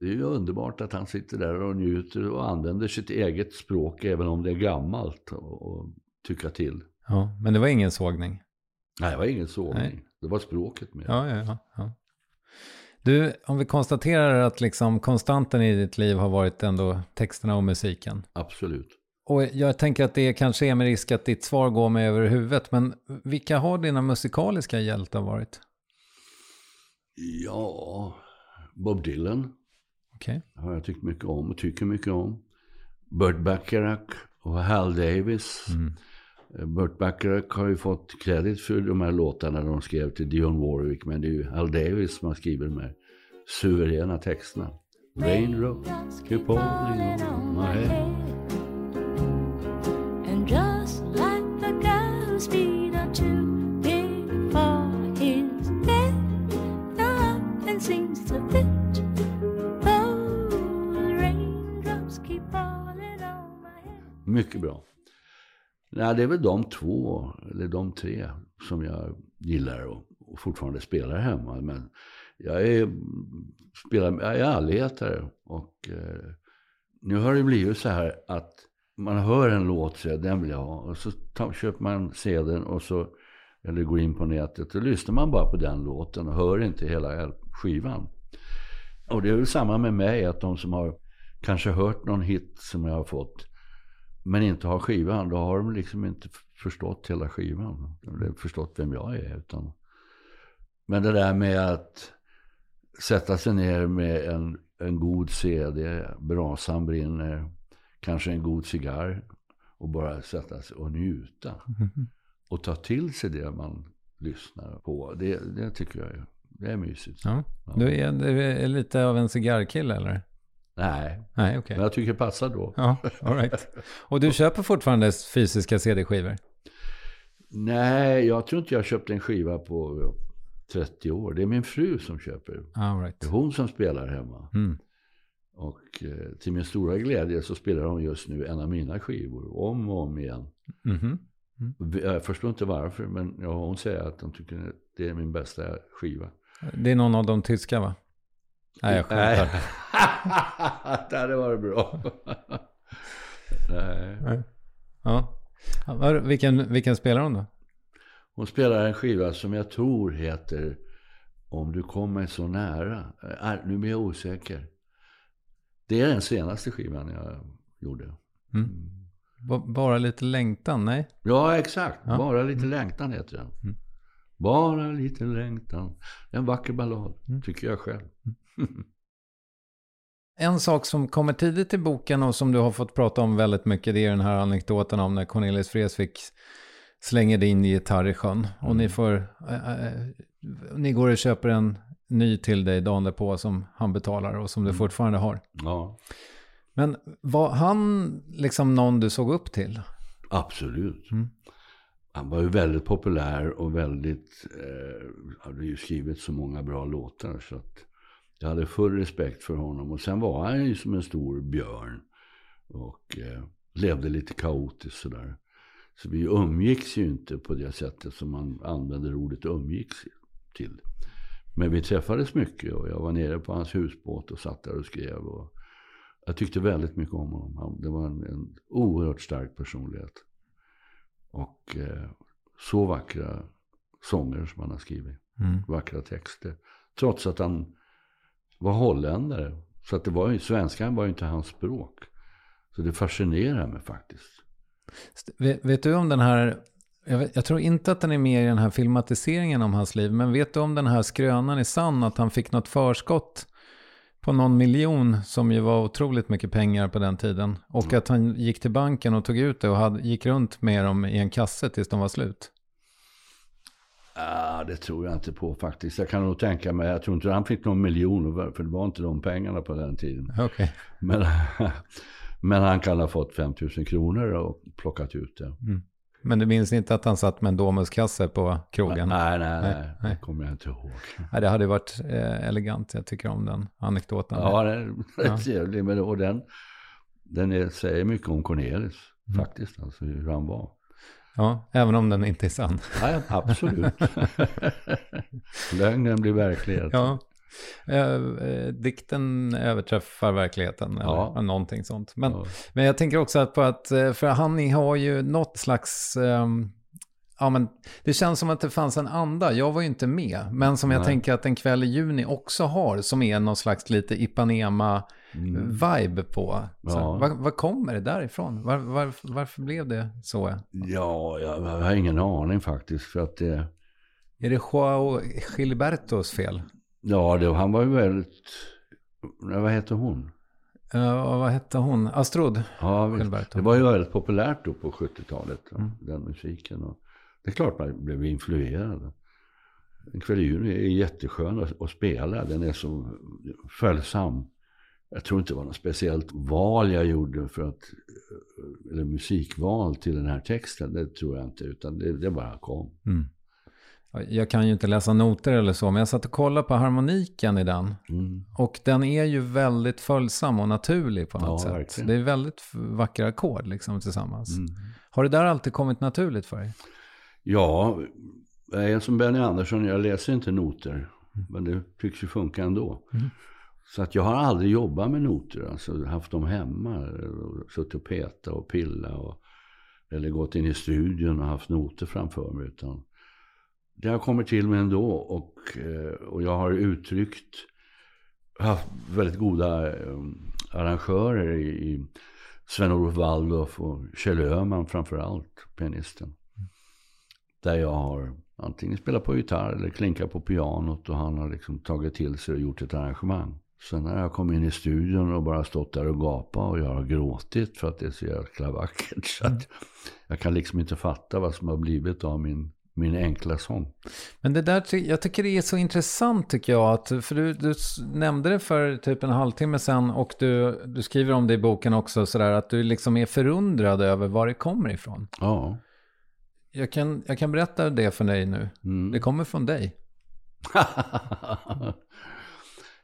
det är ju underbart att han sitter där och njuter och använder sitt eget språk även om det är gammalt och, och tycka till. ja. Men det var ingen sågning. Nej, det var ingen sågning. Nej. Det var språket med. Ja, ja, ja. Du, om vi konstaterar att liksom konstanten i ditt liv har varit ändå texterna och musiken. Absolut. Och jag tänker att det kanske är med risk att ditt svar går mig över huvudet, men vilka har dina musikaliska hjältar varit? Ja, Bob Dylan Okej. har jag tyckt mycket om och tycker mycket om. Burt Bacharach och Hal Davis. Eh, Burt Bacharach har ju fått kredit för de här låtarna de skrev till Dionne Warwick. Men det är ju Hal Davis skrivit de här suveräna texterna. Raindrops keep falling on my head. And just like the girl's feet are too big for his bed, nothing seems to fit. Oh, the raindrops keep falling on my head. Mycket bra. Nej, det är väl de två, eller de tre, som jag gillar och, och fortfarande spelar hemma. Men jag är, spelar, jag är allätare och eh, nu har det blivit så här att man hör en låt och säger den vill jag ha. Och så tar, köper man CDn och så, eller går in på nätet och lyssnar man bara på den låten och hör inte hela skivan. Och det är väl samma med mig, att de som har kanske hört någon hit som jag har fått men inte har skivan, då har de liksom inte förstått hela skivan. De har förstått vem jag är. Utan... Men det där med att sätta sig ner med en, en god CD, brasan brinner, kanske en god cigarr och bara sätta sig och njuta. Och ta till sig det man lyssnar på. Det, det tycker jag är, det är mysigt. Ja. Du är, du är lite av en cigarrkille eller? Nej, Nej, okej. men jag tycker det passar då. Ja, all right. Och du köper fortfarande fysiska CD-skivor? Nej, jag tror inte jag köpte en skiva på 30 år. Det är min fru som köper. All Det right. är hon som spelar hemma. Mm. Och eh, till min stora glädje så spelar hon just nu en av mina skivor. Om och om igen. Mhm. Jag förstår inte varför, men ja, hon säger att hon tycker det är min bästa skiva. Det är någon av de tyska va? Nej, jag skämtar. det hade varit bra. Nej. Ja. Vilken, vilken spelar hon då? Hon spelar en skiva som jag tror heter Om du kommer så nära. Äh, nu blir jag osäker. Det är den senaste skivan jag gjorde. B- Bara lite längtan? Nej? Ja, exakt. Ja. Bara lite längtan heter den. Bara lite längtan. En vacker ballad, tycker jag själv. En sak som kommer tidigt i boken och som du har fått prata om väldigt mycket det är den här anekdoten om när Cornelis Vreeswijk slänger din gitarr i sjön. Och ni får, äh, äh, ni går och köper en ny till dig dagen därpå som han betalar och som du fortfarande har. Ja, Men var han liksom någon du såg upp till? absolut. han var ju väldigt populär och väldigt, eh, hade ju skrivit så många bra låtar så att jag hade full respekt för honom. Och sen var han ju som en stor björn och eh, levde lite kaotiskt sådär. Så vi umgicks ju inte på det sättet som man använder ordet umgicks till. Men vi träffades mycket och jag var nere på hans husbåt och satt där och skrev. Och jag tyckte väldigt mycket om honom. Det var en, en oerhört stark personlighet. Och eh, så vackra sånger som han har skrivit. Mm. Vackra texter. Trots att han var holländare. Så att det var ju, svenskan var ju inte hans språk. Så det fascinerar mig faktiskt. Vet, vet du om den här, jag, vet, jag tror inte att den är med i den här filmatiseringen om hans liv, men vet du om den här skrönan är sann, att han fick något förskott på någon miljon, som ju var otroligt mycket pengar på den tiden, och att han gick till banken och tog ut det och hade, gick runt med dem i en kasse tills de var slut? Ah, det tror jag inte på faktiskt. Jag kan nog tänka mig, jag tror inte han fick någon miljon, för det var inte de pengarna på den tiden. Okej. Men, men han kan ha fått 5 000 kronor och plockat ut det. Men du minns inte att han satt med en Domuskasse på krogen? Nej, nej, nej, Nej, det nej. kommer jag inte ihåg. Nej, det hade varit eh, elegant, jag tycker om den anekdoten. Ja, den är Ja. trevlig. Men, och den, den är, säger mycket om Cornelis Mm. faktiskt, alltså hur han var. ja, även om den inte är sann. Nej, absolut. Lögnen blir verklighet. Ja. Eh, eh, dikten överträffar verkligheten eller Ja. någonting sånt. Men, Ja. men jag tänker också på att, eh, för han har ju något slags, ehm, ja men det känns som att det fanns en anda, jag var ju inte med, men som jag Nej. tänker att en kväll i juni också har, som är någon slags lite Ipanema-vibe på. Så, Ja. vad, vad kommer det därifrån? Var, var, varför blev det så? Ja, jag, jag har ingen aning faktiskt. För att det, Är det Joao Gilbertos fel? Ja, det, han var ju väldigt... Vad heter hon? Uh, vad hette hon? Astrud? Ja, visst. Det var ju väldigt populärt då på 70-talet, Mm. den musiken. Och det är klart man blev influerad. En kväll i juni är jätteskön att, att spela. Den är så följsam. Jag tror inte det var något speciellt val jag gjorde för att, eller musikval till den här texten. Det tror jag inte, utan det, det bara kom. Mm. Ja, Jag kan ju inte läsa noter eller så, men jag satt och kollade på harmoniken i den. Mm. Och den är ju väldigt följsam och naturlig på något Ja, sätt. verkligen. Det är väldigt vackra ackord liksom tillsammans. Mm. Har det där alltid kommit naturligt för dig? Ja, jag är som Benny Andersson, jag läser inte noter. Men det tycks ju funka ändå. Så att jag har aldrig jobbat med noter, alltså haft dem hemma. och Suttit och peta och pilla. Och, eller gått in i studion och haft noter framför mig. Utan det har kommit till mig ändå. Och, eh, och jag har uttryckt, haft väldigt goda eh, arrangörer i, i Sven-Olof Waldorf och Kjell Öhman framför allt, pianisten. Där jag har antingen spelat på gitarr eller klinkat på pianot och han har liksom tagit till sig och gjort ett arrangemang. Sen när jag kom in i studion och bara stått där och gapat och jag har gråtit för att det är så jäkla vackert. Så att jag kan liksom inte fatta vad som har blivit av min, min enkla sång. Men det där, jag tycker det är så intressant tycker jag. Att, för du, du nämnde det för typ en halvtimme sedan och du, du skriver om det i boken också. Sådär, att du liksom är förundrad över var det kommer ifrån. Ja. Jag kan, jag kan berätta det för dig nu. Mm. Det kommer från dig.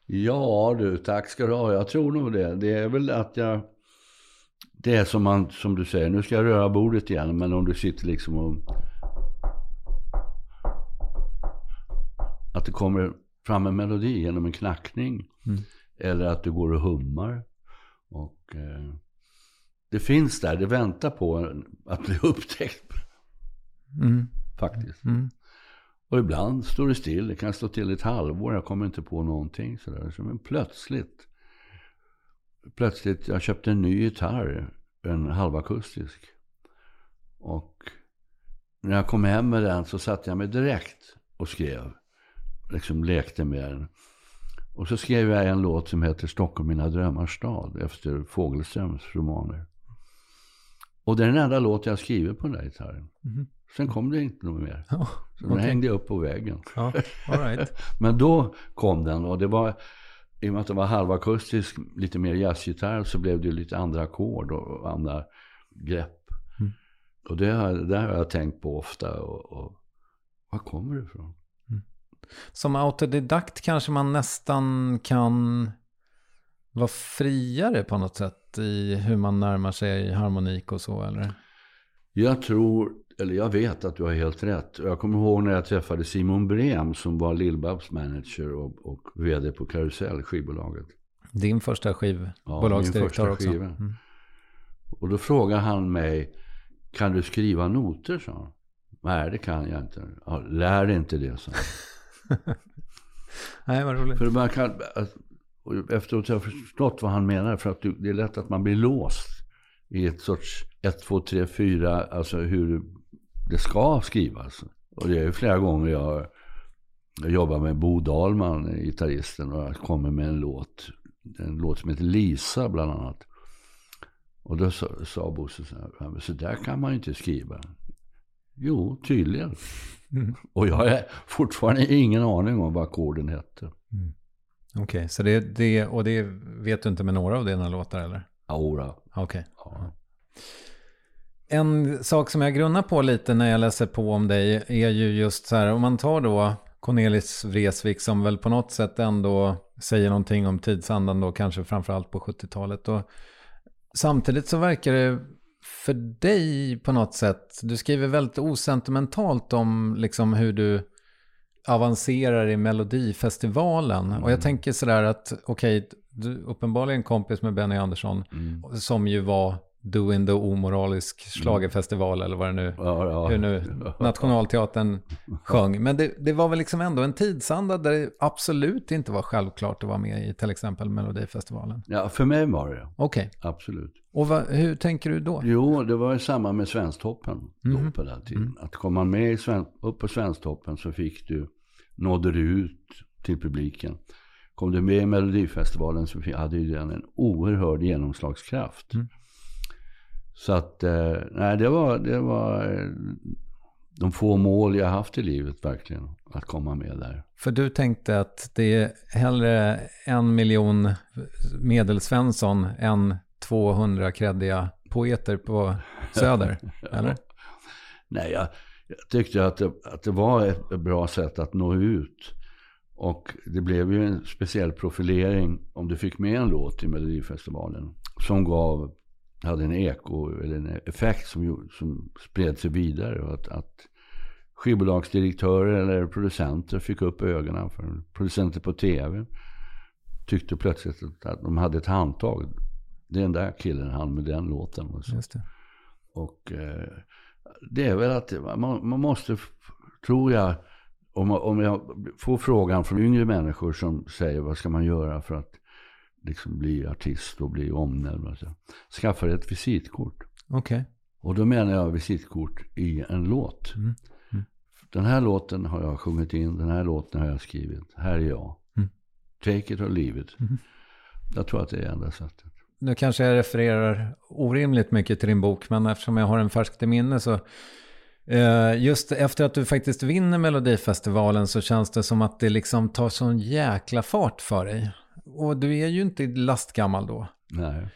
ja du, tack ska du ha. Jag tror nog det. Det är väl att jag... Det är som, man, som du säger, nu ska jag röra bordet igen. Men om du sitter liksom och... Att det kommer fram en melodi genom en knackning. Eller att du går och hummar. Och eh, det finns där, det väntar på att bli upptäckt. Mm. Faktiskt. Mm. Och ibland står det still. Det kan stå till ett halvår. Jag kommer inte på någonting sådär. Så men plötsligt. Plötsligt. Jag köpte en ny gitarr. En halvakustisk. Och när jag kom hem med den så satte jag mig direkt och skrev. Liksom lekte med den. Och så skrev jag en låt som heter Stockholm mina drömmars stad. Efter Fogelströms romaner. Och det är den enda låt jag skriver på den där gitarren. Sen kom det inte något mer. Ja, Så den okej. hängde upp på väggen. Ja, right. Men då kom den och det var, i och med att det var halvakustisk, lite mer jazzgitarr så blev det lite andra ackord och andra grepp. Mm. Och det det har jag tänkt på ofta. Och, och, var kommer det ifrån? Som autodidakt kanske man nästan kan vara friare på något sätt i hur man närmar sig harmonik och så, eller? Jag tror, eller jag vet att du har helt rätt. Jag kommer ihåg när jag träffade Simon Brem som var Lill-Babs manager och, och vd på Karusell, skivbolaget. Din första Ja, skivbolagsdirektör min första också. Mm. Och då frågade han mig, kan du skriva noter? sa han. Nej, det kan jag inte. Ja, lär inte det, sa han. Nej, vad roligt. För man kan, alltså, och efteråt har jag förstått vad han menar. För att det är lätt att man blir låst i ett sorts 1, 2, 3, 4, alltså hur det ska skrivas. Och det är ju flera gånger jag, jag jobbar med Bo Dahlman, gitarristen, och jag kommer med en låt. En låt som heter Lisa bland annat. Och då sa, sa Bosse så här, så där kan man ju inte skriva. Jo, tydligen. Och jag har fortfarande ingen aning om vad ackorden hette. Okej, så det, det, och det vet du inte med några av dina låtar eller? Aura. Okej. Ja. En sak som jag grunnar på lite när jag läser på om dig är ju just så här, om man tar då Cornelis Vreeswijk som väl på något sätt ändå säger någonting om tidsandan då, kanske framförallt på 70-talet. Och samtidigt så verkar det för dig på något sätt, du skriver väldigt osentimentalt om liksom hur du avancerar i Melodifestivalen. Och jag tänker sådär att, okej, du är uppenbarligen kompis med Benny Andersson, som ju var Doing the omoralisk schlagerfestival eller vad det nu, Ja, ja. hur nu Nationalteatern sjöng. Men det, det var väl liksom ändå en tidsanda där det absolut inte var självklart att vara med i till exempel Melodifestivalen. Ja, för mig var det Okej, Absolut. och vad, hur tänker du då? Jo, det var ju samma med Svensktoppen då på den tiden. Att kom man med i Sven, upp på Svensktoppen så fick du, nådde du ut till publiken. Kom du med i Melodifestivalen så hade ju den en oerhörd genomslagskraft. Så att, eh, nej det var, det var eh, de få mål jag haft i livet verkligen. Att komma med där. För du tänkte att det är hellre en miljon medelsvensson än 200 kreddiga poeter på Söder, eller? Nej, jag, jag tyckte att det, att det var ett, ett bra sätt att nå ut. Och det blev ju en speciell profilering om du fick med en låt i Melodifestivalen. Som gav, hade en eko eller en effekt som, som spred sig vidare. Och att, att skivbolagsdirektörer eller producenter fick upp ögonen för producenter på tv. Tyckte plötsligt att, att de hade ett handtag. Det är den där killen, han med den låten. Och så. Just det. Och eh, det är väl att man, man måste, tror jag, om, om jag får frågan från yngre människor som säger vad ska man göra för att liksom bli artist och bli omnämnd. och så. Skaffa dig ett visitkort. Okej. Och då menar jag visitkort i en låt. Mm. Den här låten har jag sjungit in, den här låten har jag skrivit. Här är jag. Mm. Take it or leave it. Jag tror att det är enda sättet. Nu kanske jag refererar orimligt mycket till din bok, men eftersom jag har en färskt i minne så eh, Just efter att du faktiskt vinner Melodifestivalen så känns det som att det liksom tar sån jäkla fart för dig. Och du är ju inte lastgammal då. Nej.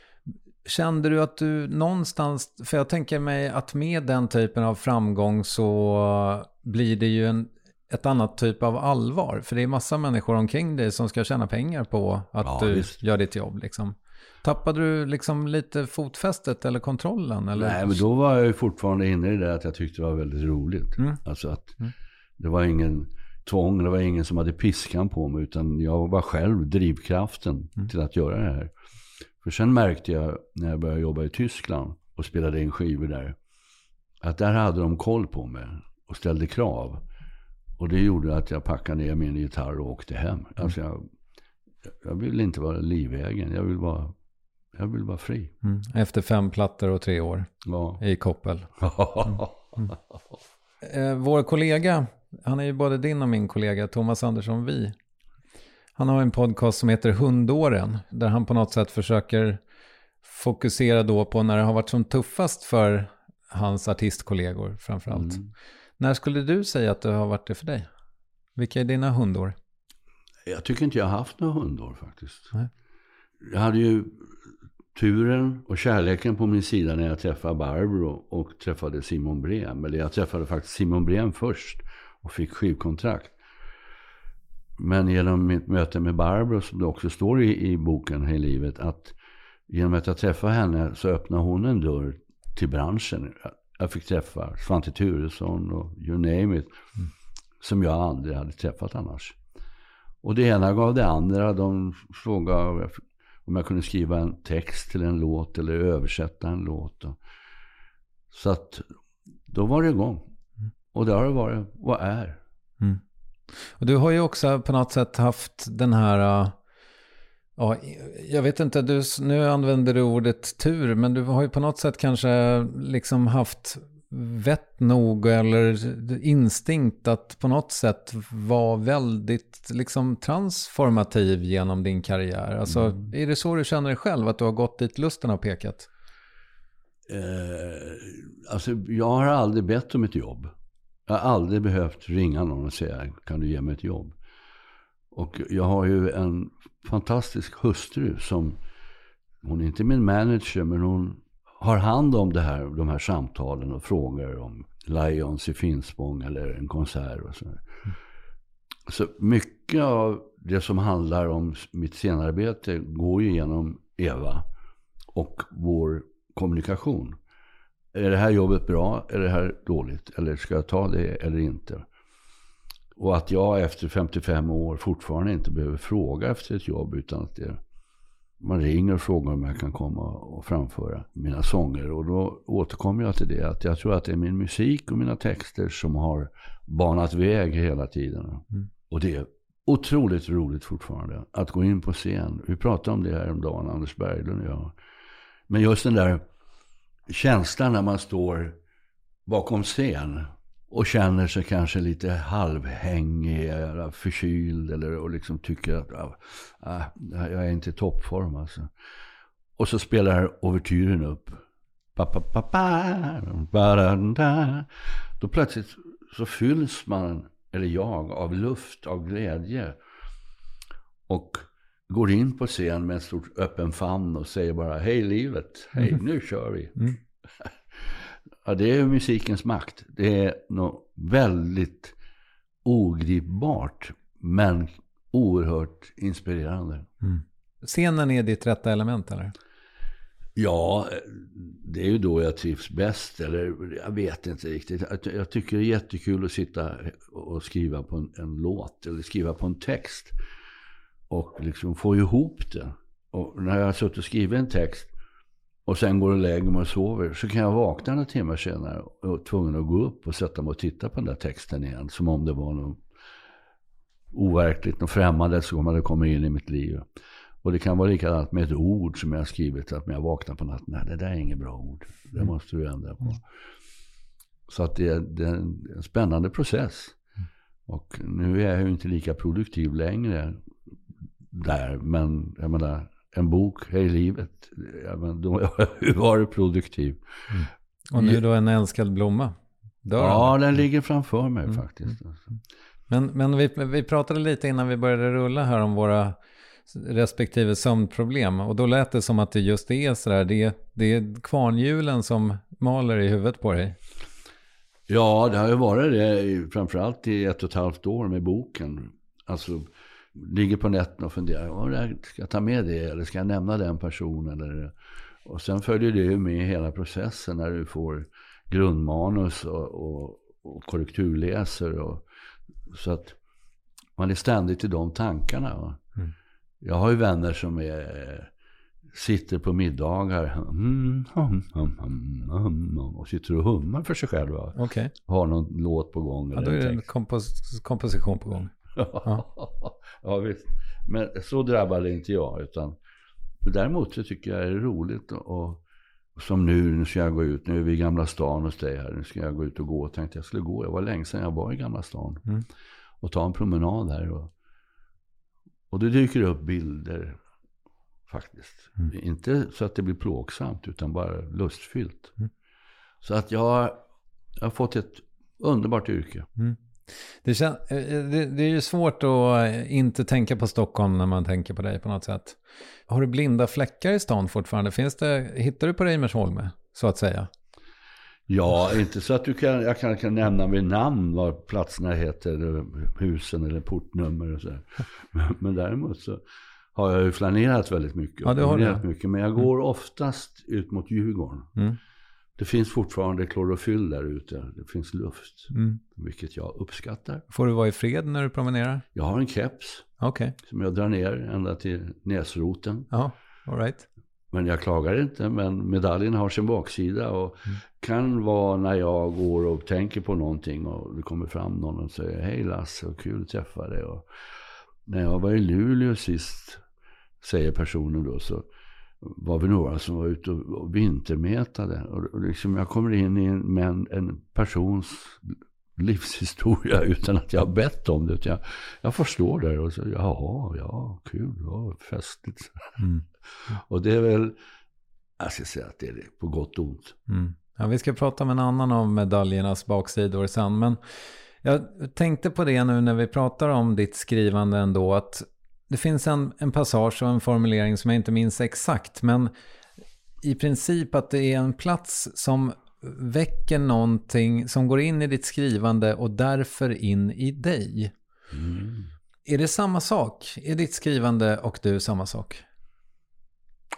Kände du att du någonstans, för jag tänker mig att med den typen av framgång så blir det ju en, ett annat typ av allvar. För det är massa människor omkring dig som ska tjäna pengar på att Ja, du visst. gör ditt jobb. Liksom. Tappade du liksom lite fotfästet eller kontrollen? Eller? Nej, men då var jag ju fortfarande inne i det att jag tyckte det var väldigt roligt. Mm. Alltså att det var ingen tvång, det var ingen som hade piskan på mig, utan jag var själv drivkraften Mm. till att göra det här. För sen märkte jag när jag började jobba i Tyskland och spelade in skivor där, att där hade de koll på mig och ställde krav. Och det gjorde att jag packade ner min gitarr och åkte hem. Alltså jag, jag vill inte vara livegen, jag vill vara, jag vill vara fri. Mm. Efter fem plattor och tre år Ja. i koppel. Eh, vår kollega, han är ju både din och min kollega, Thomas Andersson Vi. Han har en podcast som heter Hundåren, där han på något sätt försöker fokusera då på när det har varit som tuffast för hans artistkollegor framförallt. Mm. När skulle du säga att det har varit det för dig? Vilka är dina hundår? Jag tycker inte jag har haft några hundår faktiskt. Nej. Jag hade ju turen och kärleken på min sida när jag träffade Barbro och träffade Simon Brem. Eller jag träffade faktiskt Simon Brem först och fick skivkontrakt. Men genom mitt möte med Barbro, som det också står i, i boken Hej livet, att genom att jag träffade henne så öppnade hon en dörr till branschen. Jag fick träffa Svante Thuresson och you name it. Som jag aldrig hade träffat annars. Och det ena gav det andra. De frågade om jag kunde skriva en text till en låt eller översätta en låt. Så att då var det igång. Och det har det varit och är. Och du har ju också på något sätt haft den här, äh, ja, jag vet inte, du, nu använder du ordet tur, men du har ju på något sätt kanske liksom haft vett nog eller instinkt att på något sätt vara väldigt liksom transformativ genom din karriär. Alltså, är det så du känner dig själv, att du har gått dit lusten har pekat? Eh, alltså, jag har aldrig bett om ett jobb. Jag har aldrig behövt ringa någon och säga, kan du ge mig ett jobb? Och jag har ju en fantastisk hustru som, hon är inte min manager, men hon har hand om det här, de här samtalen och frågor om Lions i Finspång eller en konsert och sådär. Så mycket av det som handlar om mitt scenarbete går ju genom Eva och vår kommunikation. Är det här jobbet bra? Är det här dåligt? Eller ska jag ta det eller inte? Och att jag efter 55 år fortfarande inte behöver fråga efter ett jobb utan att det, man ringer och frågar om jag kan komma och framföra mina sånger. Och då återkommer jag till det att jag tror att det är min musik och mina texter som har banat väg hela tiden. Och det är otroligt roligt fortfarande att gå in på scen. Vi pratade om det här om dagen, Anders Berglund och jag. Men just den där känslan när man står bakom scen och känner sig kanske lite halvhängig, eller förkyld eller och liksom tycker att ah, ah, jag är inte i toppform alltså. Och så spelar ouvertyren upp. Pa, pa, pa, pa, ba, da, da. Då plötsligt så fylls man, eller jag, av luft, av glädje. Och går in på scen med en stor öppen famn och säger bara hej livet, hej nu kör vi. Ja, det är musikens makt. Det är något väldigt ogripbart, men oerhört inspirerande. Scenen är ditt rätta element eller? Ja, det är ju då jag trivs bäst. Eller jag vet inte riktigt. Jag- Jag tycker det är jättekul att sitta och skriva på en, en låt. Eller skriva på en text. Och liksom få ihop det. Och när jag har suttit och skrivit en text. Och sen går och lägger mig och sover. Så kan jag vakna några timmar senare. Och är tvungen att gå upp och sätta mig och titta på den där texten igen. Som om det var något overkligt, något främmande som hade kommit in i mitt liv. Och det kan vara likadant med ett ord som jag har skrivit. Att när jag vaknar på natten, nej det där är inget bra ord. Det måste du ändra på. Så att det är, det är en spännande process. Och nu är jag ju inte lika produktiv längre där. Men jag menar, en bok, Hej livet. Ja, men då jag ju varit produktiv. Och nu då en älskad blomma. Dör Ja, han? den ligger framför mig faktiskt. Alltså. Men, men vi, vi pratade lite innan vi började rulla här om våra respektive sömnproblem. Och då lät det som att det just är sådär, det, är- det är kvarnhjulen som maler i huvudet på dig. Ja, det har ju varit det framförallt i ett och ett halvt år med boken. Alltså, ligger på nätterna och funderar, "Ja, här- ska jag ta med det eller ska jag nämna den personen? Eller, och sen följer det ju med hela processen när du får grundmanus och, och, och korrekturläser. Och, så att man är ständigt i de tankarna. Va? Jag har ju vänner som är, sitter på middagar mm, hum, hum, hum, hum, hum, och sitter och hummar för sig själva. Okej, Har någon låt på gång. ja, eller då är det en kompos- komposition på gång. ja, visst. Men så drabbade inte jag. Utan, däremot så tycker jag det är roligt. Och, som nu, nu ska jag gå ut. Nu är vi i Gamla stan hos dig här. Nu ska jag gå ut och gå. Jag tänkte jag skulle gå. Jag var länge sedan jag var i Gamla stan. Mm. Och ta en promenad här. Och, och det dyker upp bilder. Faktiskt. Inte så att det blir plågsamt. Utan bara lustfyllt. Så att jag, har- jag har fått ett underbart yrke. Det, kän, eh, det, det är ju svårt att eh, inte tänka på Stockholm när man tänker på dig på något sätt. Har du blinda fläckar i stan fortfarande? Finns det, hittar du på Reimersholme, så att säga? Ja, inte så att du kan, jag kan, kan nämna vid namn vad platserna heter, eller husen eller portnummer och så. Men, men däremot så har jag ju flanerat väldigt mycket. Ja, det har du. Flanerat mycket men jag går oftast ut mot Djurgården. Mm. Det finns fortfarande klorofyll där ute. Det finns luft. Mm. Vilket jag uppskattar. Får du vara i fred när du promenerar? Jag har en keps Okej, som jag drar ner ända till näsroten. ja, all right. Men jag klagar inte. Men medaljen har sin baksida. Och kan vara när jag går och tänker på någonting och det kommer fram någon och säger Hej Lasse, vad kul att träffa dig. Och när jag var i Luleå sist, säger personen då, så var vi några som var ute och, vintermätade. Och, liksom jag kommer in i en, en, en persons livshistoria utan att jag har bett om det. Utan jag, jag förstår det och så, jaha, ja, kul, ja, festligt. Mm. Och det är väl, jag ska säga att det är på gott och ont. Mm. Ja, vi ska prata om en annan av medaljernas baksidor sen. Men jag tänkte på det nu när vi pratar om ditt skrivande ändå. Att det finns en, en passage och en formulering som jag inte minns exakt. Men i princip att det är en plats som väcker någonting som går in i ditt skrivande och därför in i dig. Är det samma sak? Är ditt skrivande och du samma sak?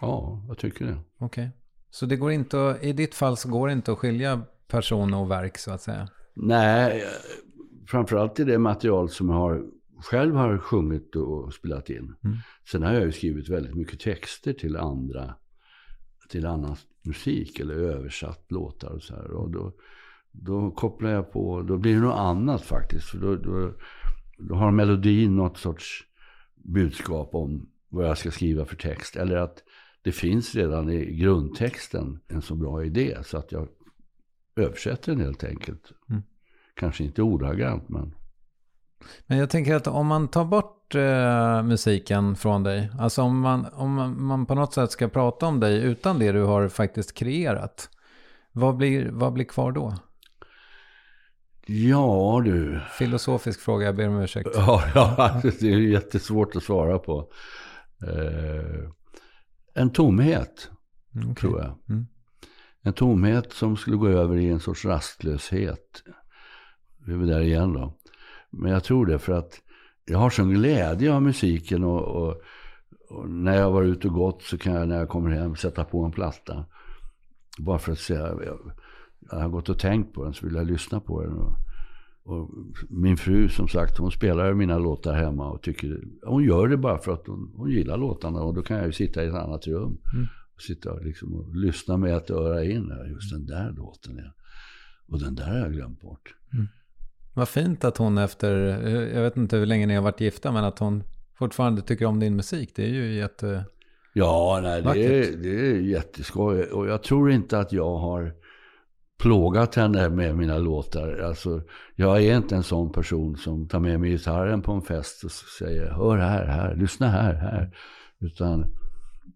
Ja, jag tycker det. Okej. Så det går inte att, i ditt fall så går det inte att skilja person och verk så att säga? Nej, framförallt i det material som jag har, själv har sjungit och spelat in. Mm. Sen har jag ju skrivit väldigt mycket texter till andra, till annan musik eller översatt låtar och så här. Och då, då kopplar jag på, då blir det något annat faktiskt. För då, då, då har melodin något sorts budskap om vad jag ska skriva för text. Eller att det finns redan i grundtexten en så bra idé så att jag översätter den helt enkelt. Mm. Kanske inte ordagrant men Men jag tänker att om man tar bort eh, musiken från dig, alltså om man, om man- man på något sätt ska prata om dig utan det du har faktiskt kreerat, vad blir, vad blir kvar då? ja du. Filosofisk fråga, jag ber om ursäkt. Ja, ja det är jättesvårt att svara på. Eh, en tomhet Mm, okej. tror jag. Mm. En tomhet som skulle gå över i en sorts rastlöshet. Vi är där igen då. Men jag tror det för att jag har sån glädje av musiken och, och, och när jag var ute och gått så kan jag när jag kommer hem sätta på en platta. Bara för att säga, jag, jag har gått och tänkt på den så vill jag lyssna på den. Och, och min fru som sagt hon spelar mina låtar hemma och tycker, hon gör det bara för att hon, hon gillar låtarna och då kan jag ju sitta i ett annat rum. Och sitta och, liksom och lyssna med ett öra in. Just den där låten ja. Och den där har jag glömt bort. Vad fint att hon efter, eh, jag vet inte hur länge ni har varit gifta, men att hon fortfarande tycker om din musik. Det är ju jätte... Ja, nej, det är, det är jätteskoj. Och jag tror inte att jag har plågat henne med mina låtar. Alltså, jag är inte en sån person som tar med mig gitarren på en fest och säger hör här, här, lyssna här, här. Utan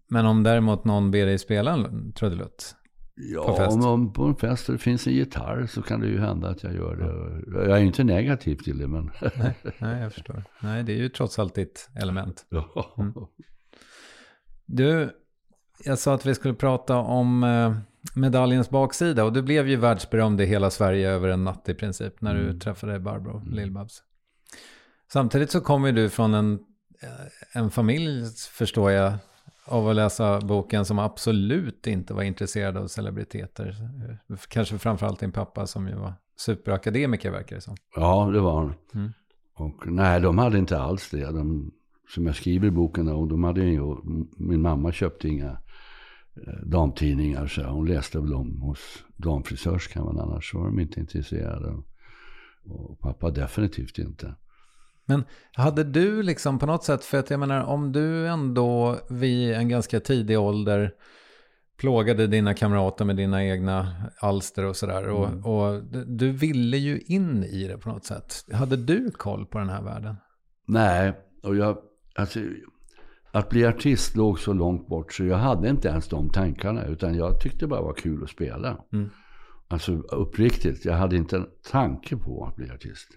Men om däremot någon ber dig spela en trudelutt, ja, På fest. om, på en fest det finns en gitarr så kan det ju hända att jag gör det. Jag är inte negativ till det, men... nej jag förstår. Nej, det är ju trots allt ditt element. ja. Du, jag sa att vi skulle prata om eh, medaljens baksida och du blev ju världsberömd i hela Sverige över en natt i princip när du träffade Barbro Lill-Babs. Samtidigt så kommer du från en, eh, en familj, förstår jag, av att läsa boken som absolut inte var intresserad av celebriteter. Kanske framförallt din pappa som ju var superakademiker verkar det som. Ja, det var han. Mm. Och nej, de hade inte alls det. De, som jag skriver i boken, och de hade ju, min mamma köpte inga eh, damtidningar. Så hon läste väl om hos damfrisörskan, men annars var de inte intresserade. Och pappa definitivt inte. Men hade du liksom på något sätt, för att jag menar om du ändå vid en ganska tidig ålder plågade dina kamrater med dina egna alster och sådär. Och, och du- du ville ju in i det på något sätt. Hade du koll på den här världen? Nej, och jag, alltså, att bli artist låg så långt bort så jag hade inte ens de tankarna. Utan jag tyckte bara det var kul att spela. Mm. Alltså uppriktigt, jag hade inte en tanke på att bli artist.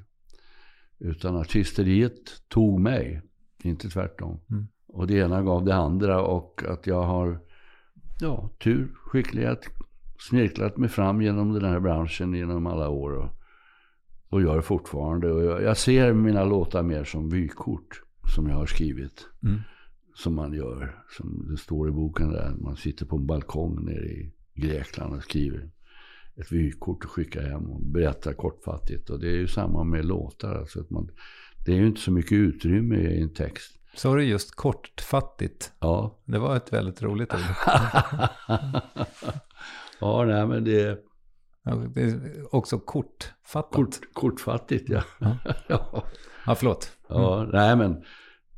Utan artisteriet tog mig, inte tvärtom. Mm. Och det ena gav det andra och att jag har ja, tur, skicklighet, snirklat mig fram genom den här branschen genom alla år. Och, och gör fortfarande. Och jag, jag ser mina låtar mer som vykort som jag har skrivit. Mm. Som man gör, som det står i boken där. Man sitter på en balkong nere i Grekland och skriver ett vykort och skickar hem och berättar kortfattigt. Och det är ju samma med låtar. Alltså att man, det är ju inte så mycket utrymme i en text. Så är det just kortfattigt. Ja, Det var ett väldigt roligt ord. ja nej, men det Ja, Det är också kortfattat. kort, kortfattigt. Ja. ja. Ja, förlåt. Ja, nej men,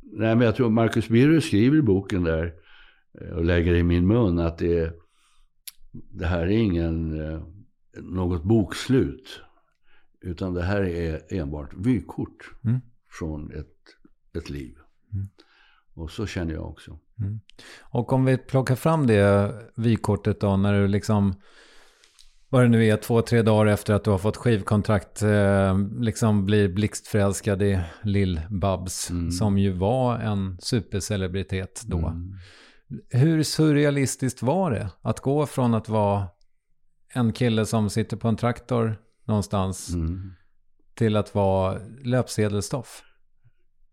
nej men jag tror Marcus Birro skriver i boken där eh, och lägger i min mun att det, det här är ingen, eh, något bokslut. Utan det här är enbart vykort Mm. från ett, ett liv. Mm. Och så känner jag också. Och om vi plockar fram det vykortet då, när du liksom, vad det nu är, två, tre dagar efter att du har fått skivkontrakt, eh, liksom blir blixtförälskad i Lill-Babs, Mm. som ju var en supercelebritet då. Hur surrealistiskt var det att gå från att vara en kille som sitter på en traktor någonstans Mm. till att vara löpsedelstoff?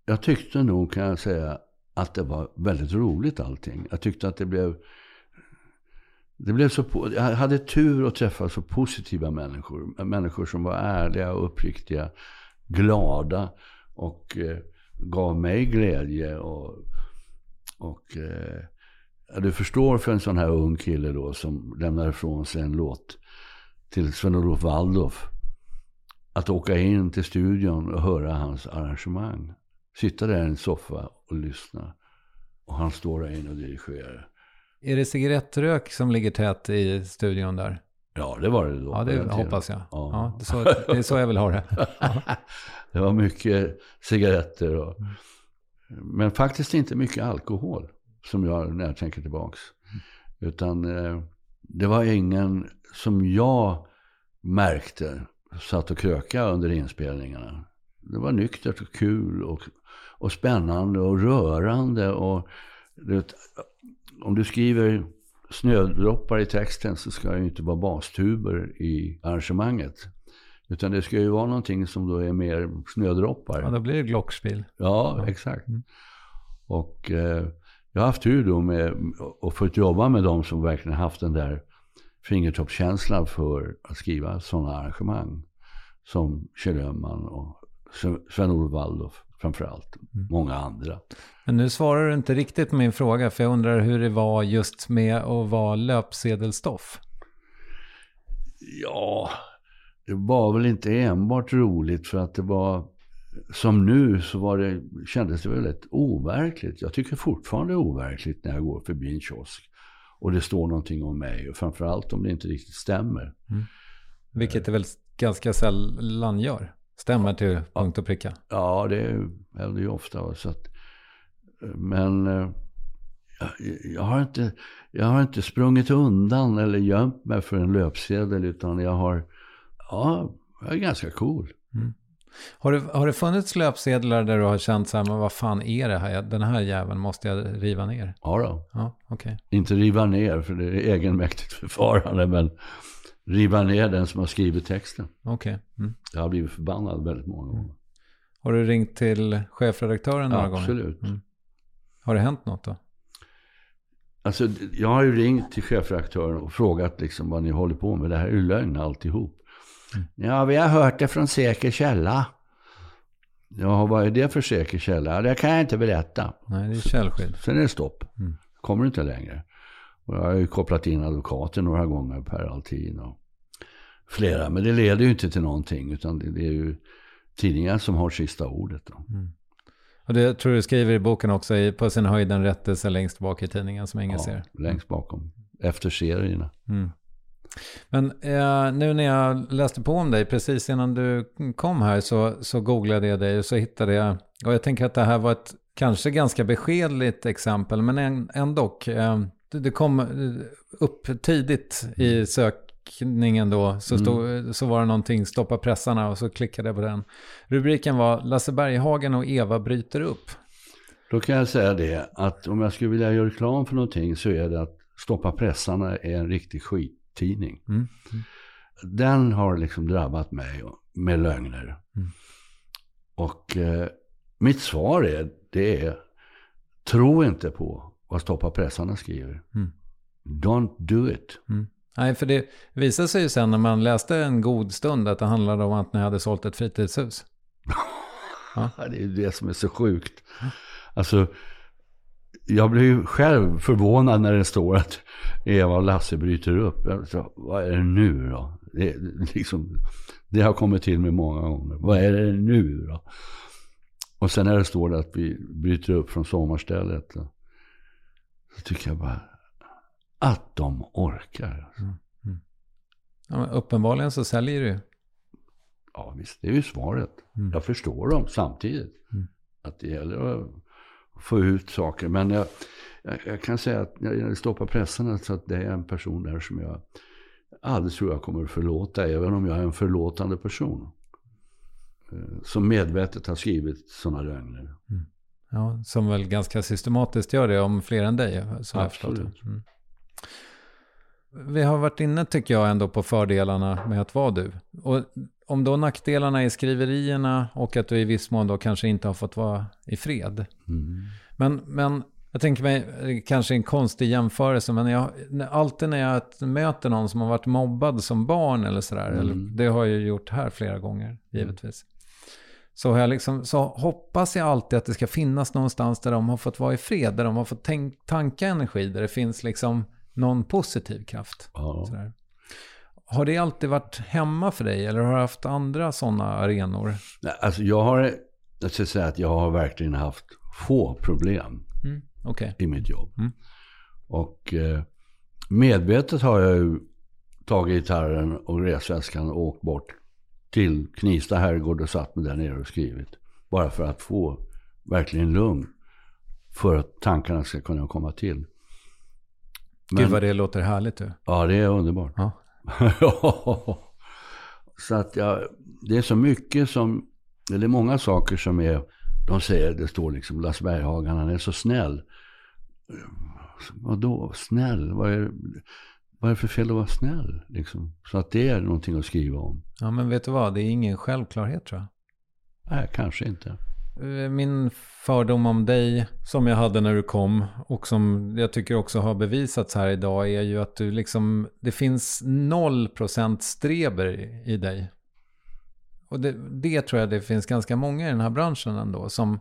Jag tyckte nog, kan jag säga, att det var väldigt roligt allting. Jag tyckte att det blev... Det blev så, jag hade tur att träffa så positiva människor. Människor som var ärliga och uppriktiga, glada och eh, gav mig glädje. Och, och eh, ja, du förstår för en sån här ung kille då som lämnar ifrån sig en låt till Sven-Olof Waldorf. Att åka in till studion och höra hans arrangemang. Sitta där i en soffa och lyssna. Och han står där inne och dirigerar. Är det cigarettrök som ligger tätt i studion där? Ja, det var det då. Ja, det hoppas jag. Ja. Ja. det, är så, det är så jag vill ha det. det var mycket cigaretter och... Men faktiskt inte mycket alkohol. Som jag, när jag tänker tillbaks. Utan eh, det var ingen som jag märkte satt och kröka under inspelningarna. Det var nyktert och kul och, och spännande och rörande. Och, vet, om du skriver snödroppar i texten så ska det ju inte vara bastuber i arrangemanget. Utan det ska ju vara någonting som då är mer snödroppar. Ja, då blir det Glockspiel. Ja, exakt. Och eh, jag har haft tur då med att få jobba med de som verkligen haft den där fingertoppskänslan för att skriva sådana arrangemang. Som Kjell Öhman och Sven- Sven-Olof Waldorf framförallt. Många andra. Men nu svarar du inte riktigt på min fråga, för jag undrar hur det var just med att vara löpsedelstoff. Ja, det var väl inte enbart roligt för att det var som nu så var det, kändes det väldigt overkligt. Jag tycker fortfarande det är overkligt när jag går förbi en kiosk och det står någonting om mig och framförallt om det inte riktigt stämmer. Vilket det väl ganska sällan gör. Stämmer till punkt och pricka. Ja, det händer ju ofta. Så att, men eh, jag, jag, har inte, jag har inte sprungit undan eller gömt mig för en löpsedel utan jag har, ja, jag är ganska cool. Har det, har det funnits löpsedlar där du har känt så här, men vad fan är det här? Den här jäveln måste jag riva ner. Ja då. Ja, okej. Inte riva ner, för det är egenmäktigt förfarande, men riva ner den som har skrivit texten. Okej. Mm. Jag har blivit förbannad väldigt många gånger. Har du ringt till chefredaktören några gånger? Absolut. Mm. Har det hänt något då? Alltså, jag har ju ringt till chefredaktören och frågat liksom vad ni håller på med. Det här är ju lögn alltihop. Ja, vi har hört det från säker källa. Ja, vad är det för säker källa? Det kan jag inte berätta. Nej, det är källskydd. Sen är det stopp. Mm. Kommer inte längre. Och jag har ju kopplat in advokaten några gånger per Altin och flera. Men det leder ju inte till någonting. Utan det, det är ju tidningar som har sista ordet. Då. Och det tror du skriver i boken också, i, på sin höjd en rättelse längst bak i tidningen som ingen Ja, ser. längst bakom. Efter serierna. Mm. Men eh, nu när jag läste på om dig, precis innan du kom här så, så googlade jag dig och så hittade jag, och jag tänker att det här var ett kanske ganska beskedligt exempel, men en, ändå. Eh, det, kom eh, upp tidigt i sök tryckningen då så, stod, så var det någonting, stoppa pressarna och så klickade jag på den. Rubriken var Lasse Berghagen och Eva bryter upp. Då kan jag säga det att om jag skulle vilja göra reklam för någonting så är det att Stoppa pressarna är en riktig skittidning. Mm. Den har liksom drabbat mig med lögner. Och eh, mitt svar är, det är, tro inte på vad Stoppa pressarna skriver. Mm. Don't do it. Nej, för det visade sig ju sen när man läste en god stund att det handlade om att ni hade sålt ett fritidshus. Ja, Det är ju det som är så sjukt. Alltså, jag blir ju själv förvånad när det står att Eva och Lasse bryter upp. Jag sa, vad är det nu då? Det, liksom, det har kommit till mig många gånger. Vad är det nu då? Och sen när det står att vi bryter upp från sommarstället. då, Så tycker jag bara att de orkar. Ja, men uppenbarligen så säljer du. Ja visst, det är ju svaret. Jag förstår dem samtidigt. Att det gäller att få ut saker. Men jag, jag, jag kan säga att när jag stoppar pressarna så att det är en person där som jag aldrig tror jag kommer att förlåta. Även om jag är en förlåtande person. Eh, Som medvetet har skrivit sådana lögner. Ja, som väl ganska systematiskt gör det om fler än dig. Det. Absolut. Mm. Vi har varit inne tycker jag ändå på fördelarna med att vara du. Och om då nackdelarna är skriverierna och att du i viss mån då kanske inte har fått vara i fred. Men, men jag tänker mig, eh, kanske en konstig jämförelse, men jag, alltid när jag möter någon som har varit mobbad som barn eller sådär, eller, det har jag ju gjort här flera gånger, givetvis. Så, jag liksom, så hoppas jag alltid att det ska finnas någonstans där de har fått vara i fred, där de har fått tänk, tanka energi, där det finns liksom någon positiv kraft. Ja. Sådär. Har det alltid varit hemma för dig, eller har du haft andra sådana arenor? Nej, Alltså jag har, jag ska säga att jag har verkligen haft få problem Mm, Okej. i mitt jobb. Mm. Och eh, medvetet har jag ju tagit gitarren och resväskan och åkt bort till Knivsta herrgård och satt mig där nere och skrivit. Bara för att få verkligen lugn. För att tankarna ska kunna komma till. Gud vad det låter härligt du. Ja, det är underbart. Ja. så att jag, det är så mycket som, eller många saker som är, de säger, det står liksom Lasse Berghagen, han är så snäll. Vadå snäll? Vad är, vad är det för fel att vara snäll? Liksom? Så att det är någonting att skriva om. Ja, men vet du vad? Det är ingen självklarhet tror jag. Nej, kanske inte. Eh, min fördom om dig, som jag hade när du kom, och som jag tycker också har bevisats här idag, är ju att du liksom, det finns 0% streber i- dig. Och det, det tror jag det finns ganska många i den här branschen ändå, som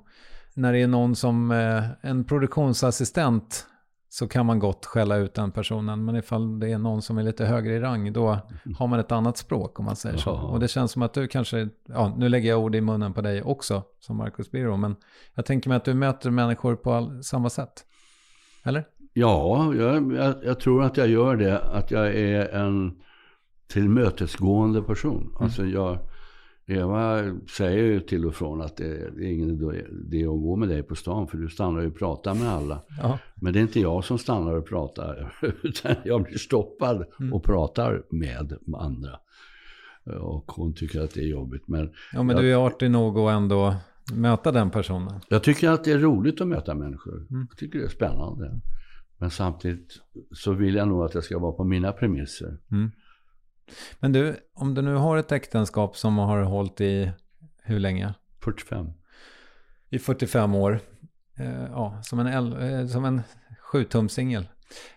när det är någon som, eh, en produktionsassistent, så kan man gott skälla ut den personen. Men ifall det är någon som är lite högre i rang, då har man ett annat språk om man säger så. Och det känns som att du kanske, ja nu lägger jag ord i munnen på dig också, som Marcus Birro, men jag tänker mig att du möter människor på all, samma sätt. Eller? Ja, jag, jag, jag tror att jag gör det. Att jag är en tillmötesgående person. Alltså jag, Eva säger ju till och från att det, är ingen idé att gå med dig på stan. För du stannar ju och pratar med alla. Ja. Men det är inte jag som stannar och pratar. Utan jag blir stoppad och pratar med andra. Och hon tycker att det är jobbigt. Men Ja, men jag, du är artig nog att ändå möta den personen. jag tycker att det är roligt att möta människor. Jag tycker det är spännande. Men samtidigt så vill jag nog att det ska vara på mina premisser. Men du, om du nu har ett äktenskap som har hållit i hur länge? 45. I 45 år. Eh, ja, som en, el- eh, som en 7-tum-singel.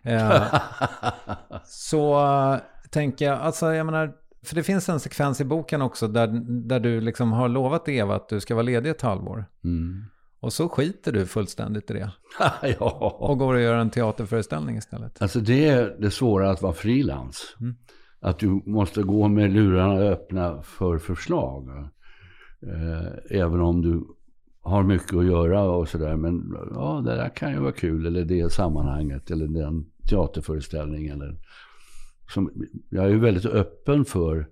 Eh, så eh, tänker jag, alltså jag menar, för det finns en sekvens i boken också där, där du liksom har lovat Eva att du ska vara ledig ett halvår. Mm. Och så skiter du fullständigt i det. ja. Och går och gör en teaterföreställning istället. Alltså det är det svåra att vara frilans. Mm. Att du måste gå med lurarna öppna för förslag. Eh, även om du har mycket att göra och sådär. Men ja, det där kan ju vara kul. Eller det sammanhanget. Eller den teaterföreställningen. Eller, som, jag är ju väldigt öppen för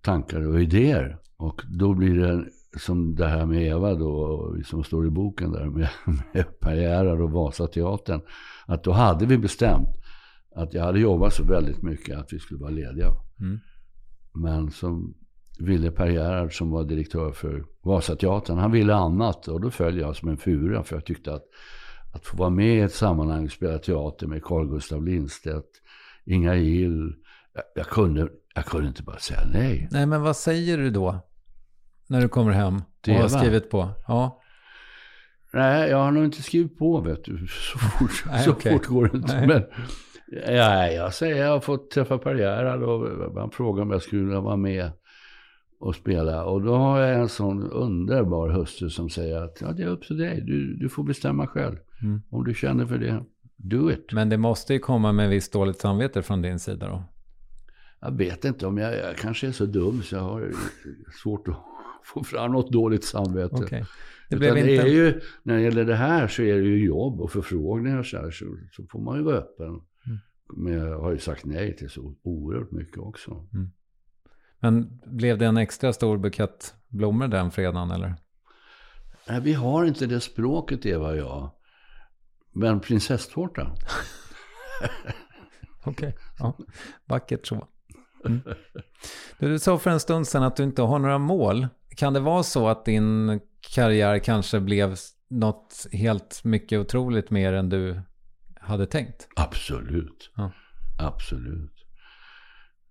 tankar och idéer. Och då blir det som det här med Eva då, som står i boken där med, med Per Gerhard och Vasateatern. Att då hade vi bestämt att jag hade jobbat så väldigt mycket att vi skulle vara lediga. Mm. Men så ville Per Gerhard som var direktör för Vasateatern, han ville annat. Och då följde jag som en fura för jag tyckte att att få vara med i ett sammanhang och spela teater med Carl Gustaf Lindstedt, Inga Gill. Jag, jag, kunde, jag kunde inte bara säga nej. Nej, men vad säger du då? När du kommer hem och har skrivit på? Ja. Nej, jag har nog inte skrivit på vet du. Så fort, Nej, så okej. fort går det inte. Nej. Men, nej, jag säger jag har fått träffa Per Gerhard och han frågade om jag skulle vilja vara med och spela. Och då har jag en sån underbar hustru som säger att ja, det är upp till dig. Du, du får bestämma själv. Mm. Om du känner för det, do it. Men det måste ju komma med visst dåligt samvete från din sida då. Jag vet inte om jag, jag kanske är så dum så jag har svårt att få fram något dåligt samvete. Okej. Det Det, blev det inte... är ju, när det gäller det här så är det ju jobb och förfrågningar så, här, så, så får man ju vara öppen. Mm. Men jag har ju sagt nej till så oerhört mycket också. Men blev det en extra stor bukett blommor den fredagen eller? Nej, vi har inte det språket Eva och jag. Men prinsesstårta. Okej, ja. Vackert så. Mm. Du, du sa för en stund sedan att du inte har några mål. Kan det vara så att din karriär kanske blev något helt mycket otroligt mer än du hade tänkt? Absolut. Ja. Absolut.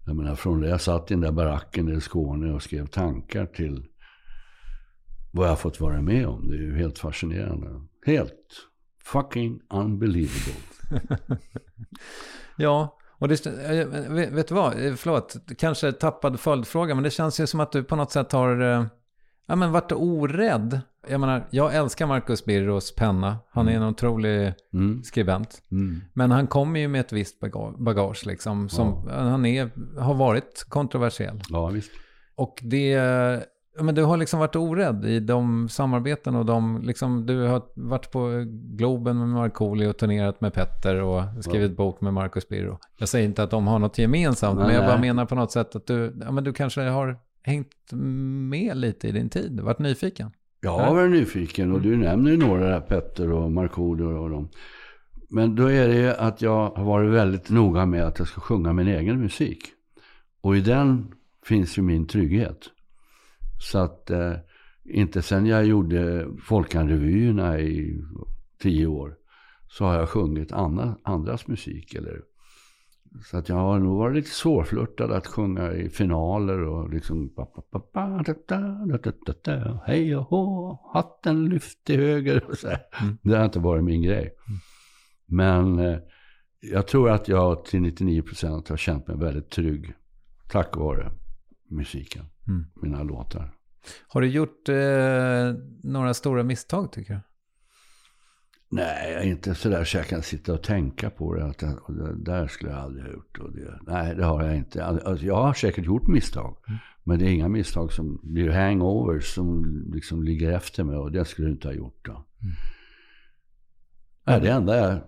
Jag menar från det jag satt i den där baracken i Skåne och skrev tankar till vad jag fått vara med om. Det är ju helt fascinerande. Helt fucking unbelievable. Ja, och det, eh, vet vet du vad, Eh, förlåt, kanske tappad följdfråga, men det känns ju som att du på något sätt har eh, ja, men varit orädd. Jag menar, jag älskar Marcus Birros penna. Han är en otrolig Mm. skribent. Mm. Men han kommer ju med ett visst baga- bagage liksom. Som, Han är, har varit kontroversiell. Ja, visst. Och det, ja, men du har liksom varit orädd i de samarbeten och de, liksom, du har varit på Globen med Markoolio och turnerat med Petter och skrivit bok med Marcus Birro. Jag säger inte att de har något gemensamt, Nej, men jag bara menar på något sätt att du, ja, men du kanske har hängt med lite i din tid, varit nyfiken. Jag har varit nyfiken och du nämner ju några där, Petter och Markoolio och dem. Men då är det att jag har varit väldigt noga med att jag ska sjunga min egen musik. Och i den finns ju min trygghet. Så att eh, inte sen jag gjorde Folkanrevyerna i tio år så har jag sjungit andra, andras musik. Eller, så att jag har nog varit lite svårflörtad att sjunga i finaler och liksom hej och hå, hatten lyft till höger och så här. Det har inte varit min grej. Men eh, jag tror att jag till 99% har känt mig väldigt trygg tack vare musiken, Mm. mina låtar. Har du gjort eh, några stora misstag tycker du? Nej, jag är inte sådär så jag kan sitta och tänka på det. Att jag, det där skulle jag aldrig ha gjort. Och det, nej, det har jag inte. Alltså, jag har säkert gjort misstag. Men det är inga misstag som blir hangovers som liksom ligger efter mig. Och det skulle du inte ha gjort då. Nej, det enda jag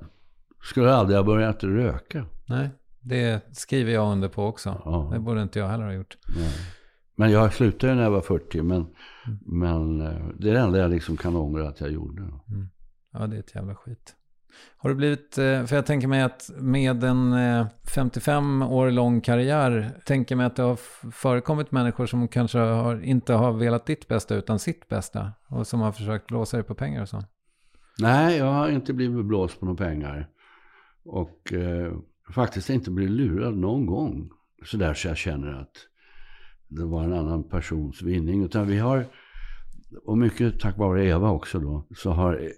skulle aldrig ha börjat röka. Nej, det skriver jag under på också. Ja. Det borde inte jag heller ha gjort. Nej. Men jag slutade när jag var 40. Men, men eh, det är det enda jag liksom kan ångra att jag gjorde. Ja, det är ett jävla skit. Har du blivit, eh, för jag tänker mig att med en eh, 55 år lång karriär, tänker mig att det har förekommit människor som kanske har, inte har velat ditt bästa utan sitt bästa. Och som har försökt blåsa dig på pengar och så. Nej, jag har inte blivit blåst på några pengar. Och eh, faktiskt inte blivit lurad någon gång. Så där så jag känner att det var en annan persons vinning. Utan vi har, och mycket tack vare Eva också då, så har eh,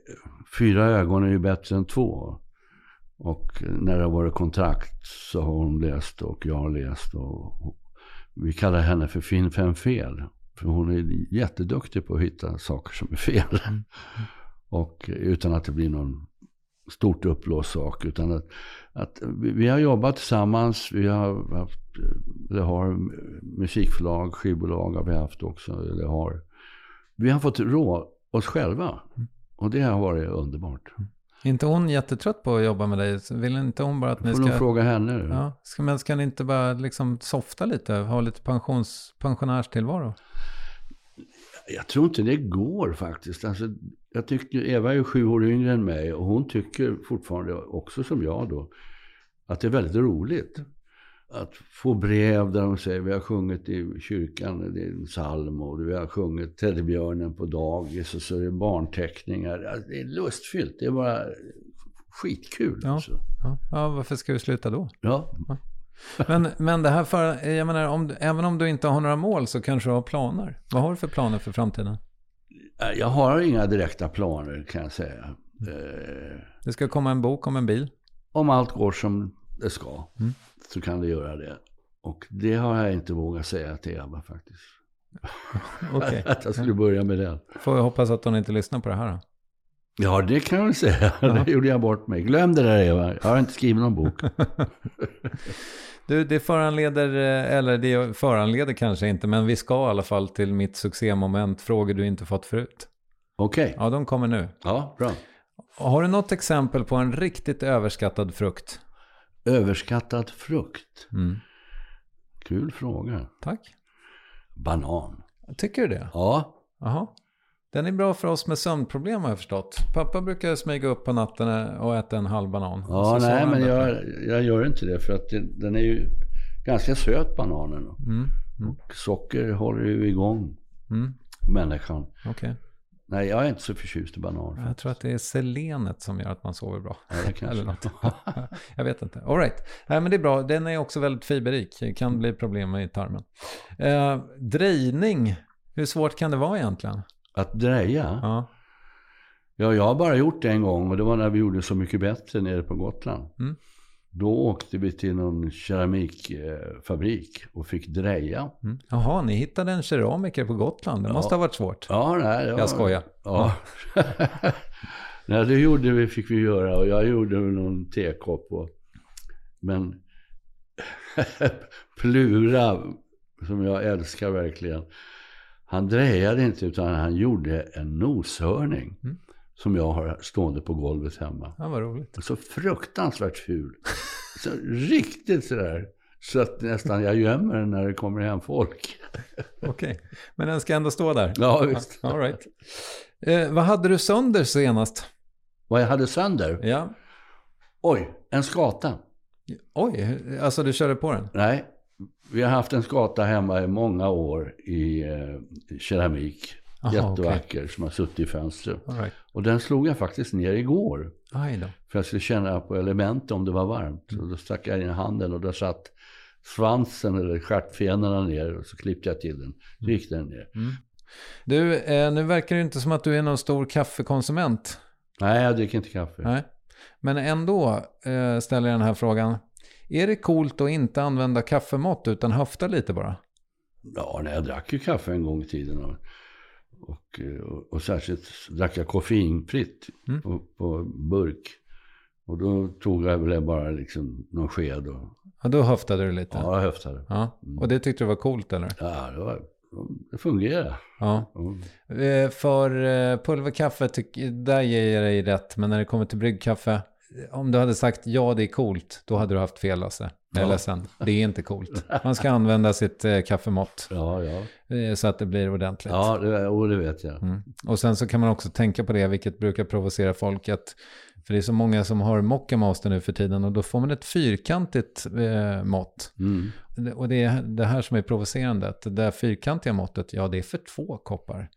fyra ögon är ju bättre än två. Och när det har varit kontrakt så har hon läst och jag har läst. Och, vi kallar henne för Finn fem fel. För hon är jätteduktig på att hitta saker som är fel. Och utan att det blir någon stort uppblåst sak. Utan att, att vi, har jobbat tillsammans. Vi har haft, eller har musikförlag, skivbolag har vi haft också. Eller har. Vi har fått rå oss själva. Och det har varit underbart. Är inte hon jättetrött på att jobba med dig? Vill inte hon bara att ni Får ska... fråga henne. Ja, ska, men ska ni inte bara liksom softa lite? Ha lite pensions, pensionärstillvaro? Jag tror inte det går faktiskt. Alltså, jag tycker, Eva är ju sju år yngre än mig och hon tycker fortfarande också som jag då att det är väldigt roligt. Att få brev där de säger vi har sjungit i kyrkan, det är en psalm och vi har sjungit Teddybjörnen på dagis och så är det barnteckningar. Alltså, Det är lustfyllt, det är bara skitkul. Ja. Alltså. Ja, ja, varför ska du sluta då? Ja. Men, men det här för, jag menar, om, även om du inte har några mål så kanske du har planer. Vad har du för planer för framtiden? Jag har inga direkta planer kan jag säga. Eh, Det ska komma en bok om en bil. om allt går som det ska Mm. Så kan det göra det. Och det har jag inte vågat säga till Eva faktiskt. Okej. Att jag skulle börja med den. Får jag hoppas att hon inte lyssnar på det här då. Ja, det kan jag väl säga. Det gjorde jag bort mig. Glöm det där Eva. Jag har inte skrivit någon bok. Du, det föranleder, eh, eller det föranleder kanske inte, men vi ska i alla fall till mitt succémoment, frågor du inte fått förut. Okej. Ja, de kommer nu. Ja, bra. Har du något exempel på en riktigt överskattad frukt? Överskattad frukt. Mm. Kul fråga. Tack. Banan. Tycker du det? Ja, Jaha. Den är bra för oss med sömnproblem har jag förstått. Pappa brukar smyga upp på natten och äta en halv banan. ja nej men jag, jag gör inte det för att det, den är ju ganska söt bananen. Mm. Och socker håller ju igång Mm. människan. Okej. Nej, jag är inte så förtjust i banan. Jag tror att det är selenet som gör att man sover bra. Ja, det kanske. Eller något. jag vet inte. All right. Nej, men det är bra. Den är också väldigt fiberrik. Det kan bli problem i tarmen. Eh, drejning. Hur svårt kan det vara egentligen? Att dreja? Ja. Ja, jag har bara gjort det en gång och det var när vi gjorde Så mycket bättre nere på Gotland. Mm. Då åkte vi till någon keramikfabrik och fick dreja. Mm. Jaha, ni hittade en keramiker på Gotland. Det Ja. måste ha varit svårt. Ja, nej, var... Jag skojar. Ja. nej, det gjorde vi, fick vi göra och jag gjorde någon tekopp. Och... Men Plura, som jag älskar verkligen, han drejade inte utan han gjorde en noshörning. Mm. Som jag har stående på golvet hemma. Ja, vad roligt. Så fruktansvärt ful. Så riktigt sådär. Så att nästan jag gömmer den när det kommer hem folk. Okej. Men den ska ändå stå där. Ja, visst. All right. Eh, vad hade du sönder senast? Vad jag hade sönder? Ja. Oj, en skata. Oj, alltså du körde på den? Nej, vi har haft en skata hemma i många år i eh, keramik. Aha, Jättevacker som har suttit i fönstret. Right. Och den slog jag faktiskt ner igår. För jag skulle känna på element om det var varmt. Mm. Och då stack jag in handen och där satt svansen eller stjärtfenorna ner. Och så klippte jag till den. Så gick den ner. Du, eh, nu verkar det inte som att du är någon stor kaffekonsument. Nej, jag dricker inte kaffe. Nej. Men ändå eh, ställer jag den här frågan. Är det coolt att inte använda kaffemått utan höfta lite bara? Ja, nej, jag drack ju kaffe en gång i tiden. Och, och, och, och särskilt drack jag koffeinfritt Mm. på, på burk. Och då tog jag väl bara liksom någon sked och Ja, då höftade du lite. ja, jag höftade. Ja. Och det tyckte du var coolt eller? Ja, det, var, det fungerade. Ja. Mm. Eh, För eh, pulverkaffe, där ger jag dig rätt. Men när det kommer till bryggkaffe, eh, om du hade sagt ja det är coolt, då hade du haft fel Lasse. Jag är Ja. ledsen, det är inte coolt. Man ska använda sitt eh, kaffemått Ja, ja. eh, så att det blir ordentligt. Ja, det, oh, det vet jag. Mm. Och sen så kan man också tänka på det, vilket brukar provocera folk, att för det är så många som har Mocca Master nu för tiden och då får man ett fyrkantigt eh, mått. Mm. Och det är det här som är provocerande, att det där fyrkantiga måttet, ja det är för två koppar.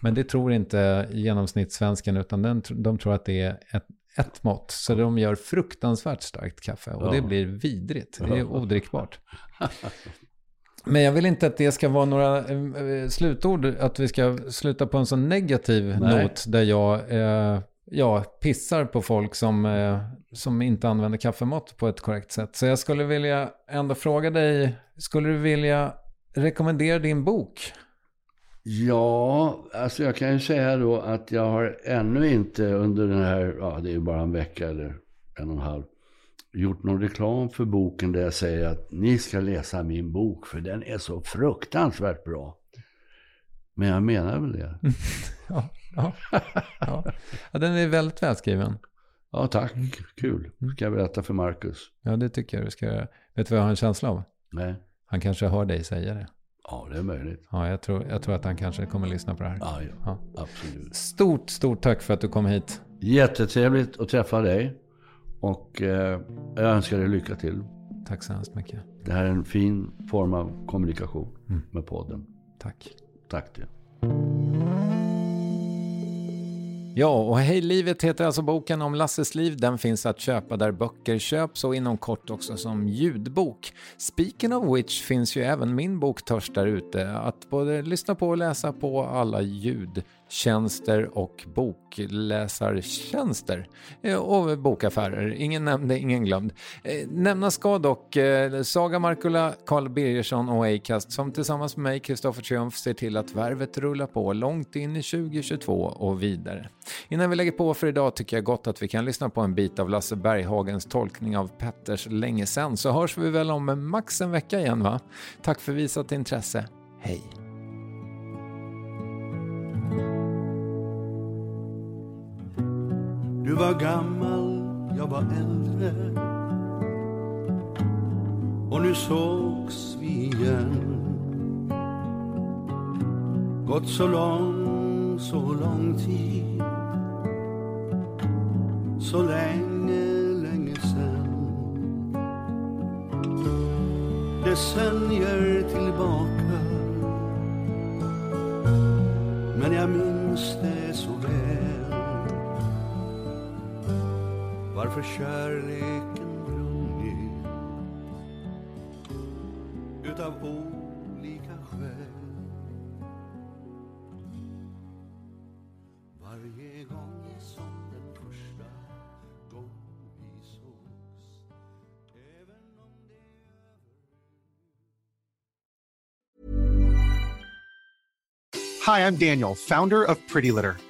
Men det tror inte genomsnittssvensken, utan den, de tror att det är ett, ett mått. Så de gör fruktansvärt starkt kaffe och Ja. det blir vidrigt. Det är odrickbart. Men jag vill inte att det ska vara några eh, slutord, att vi ska sluta på en så negativ Nej. not där jag eh, ja, pissar på folk som, eh, som inte använder kaffemått på ett korrekt sätt. Så jag skulle vilja ändå fråga dig, skulle du vilja rekommendera din bok? Ja, alltså jag kan ju säga då att jag har ännu inte under den här, ja det är bara en vecka eller en och en halv, gjort någon reklam för boken där jag säger att ni ska läsa min bok för den är så fruktansvärt bra. Men jag menar väl det. Ja, ja, ja. ja den är väldigt välskriven. Ja, tack. Kul. Ska jag berätta för Marcus? Ja, det tycker jag du ska göra. Vet du vad jag har en känsla av? Nej. Han kanske hör dig säga det. Ja, det är möjligt. Ja, jag tror, jag tror att han kanske kommer lyssna på det här. Ja, ja. Ja. Absolut. Stort, stort tack för att du kom hit. Jättetrevligt att träffa dig. Och eh, jag önskar dig lycka till. Tack så hemskt mycket. Det här är en fin form av kommunikation med podden. Tack. Tack det. Ja, och Hej livet heter alltså boken om Lasses liv. Den finns att köpa där böcker köps och inom kort också som ljudbok. Speaking of which finns ju även min bok Törst där ute att både lyssna på och läsa på alla ljud tjänster och bokläsartjänster eh, och bokaffärer. Ingen nämnde, ingen glömd. Eh, Nämnas ska dock eh, Saga Markula, Carl Birgersson och Acast som tillsammans med mig, Kristoffer Triumf, ser till att värvet rullar på långt in i 2022 och vidare. Innan vi lägger på för idag tycker jag gott att vi kan lyssna på en bit av Lasse Berghagens tolkning av Petters Länge sen så hörs vi väl om max en vecka igen va? Tack för visat intresse. Hej! Du var gammal, jag var äldre. Och nu sågs vi igen. Gått så lång, så lång tid. Så länge, länge sen. Decennier tillbaka. Men jag minns det så väl. Varför kärleken brunnit utav olika skäl. Varje gång som den första Hi, I'm Daniel, founder of Pretty Litter.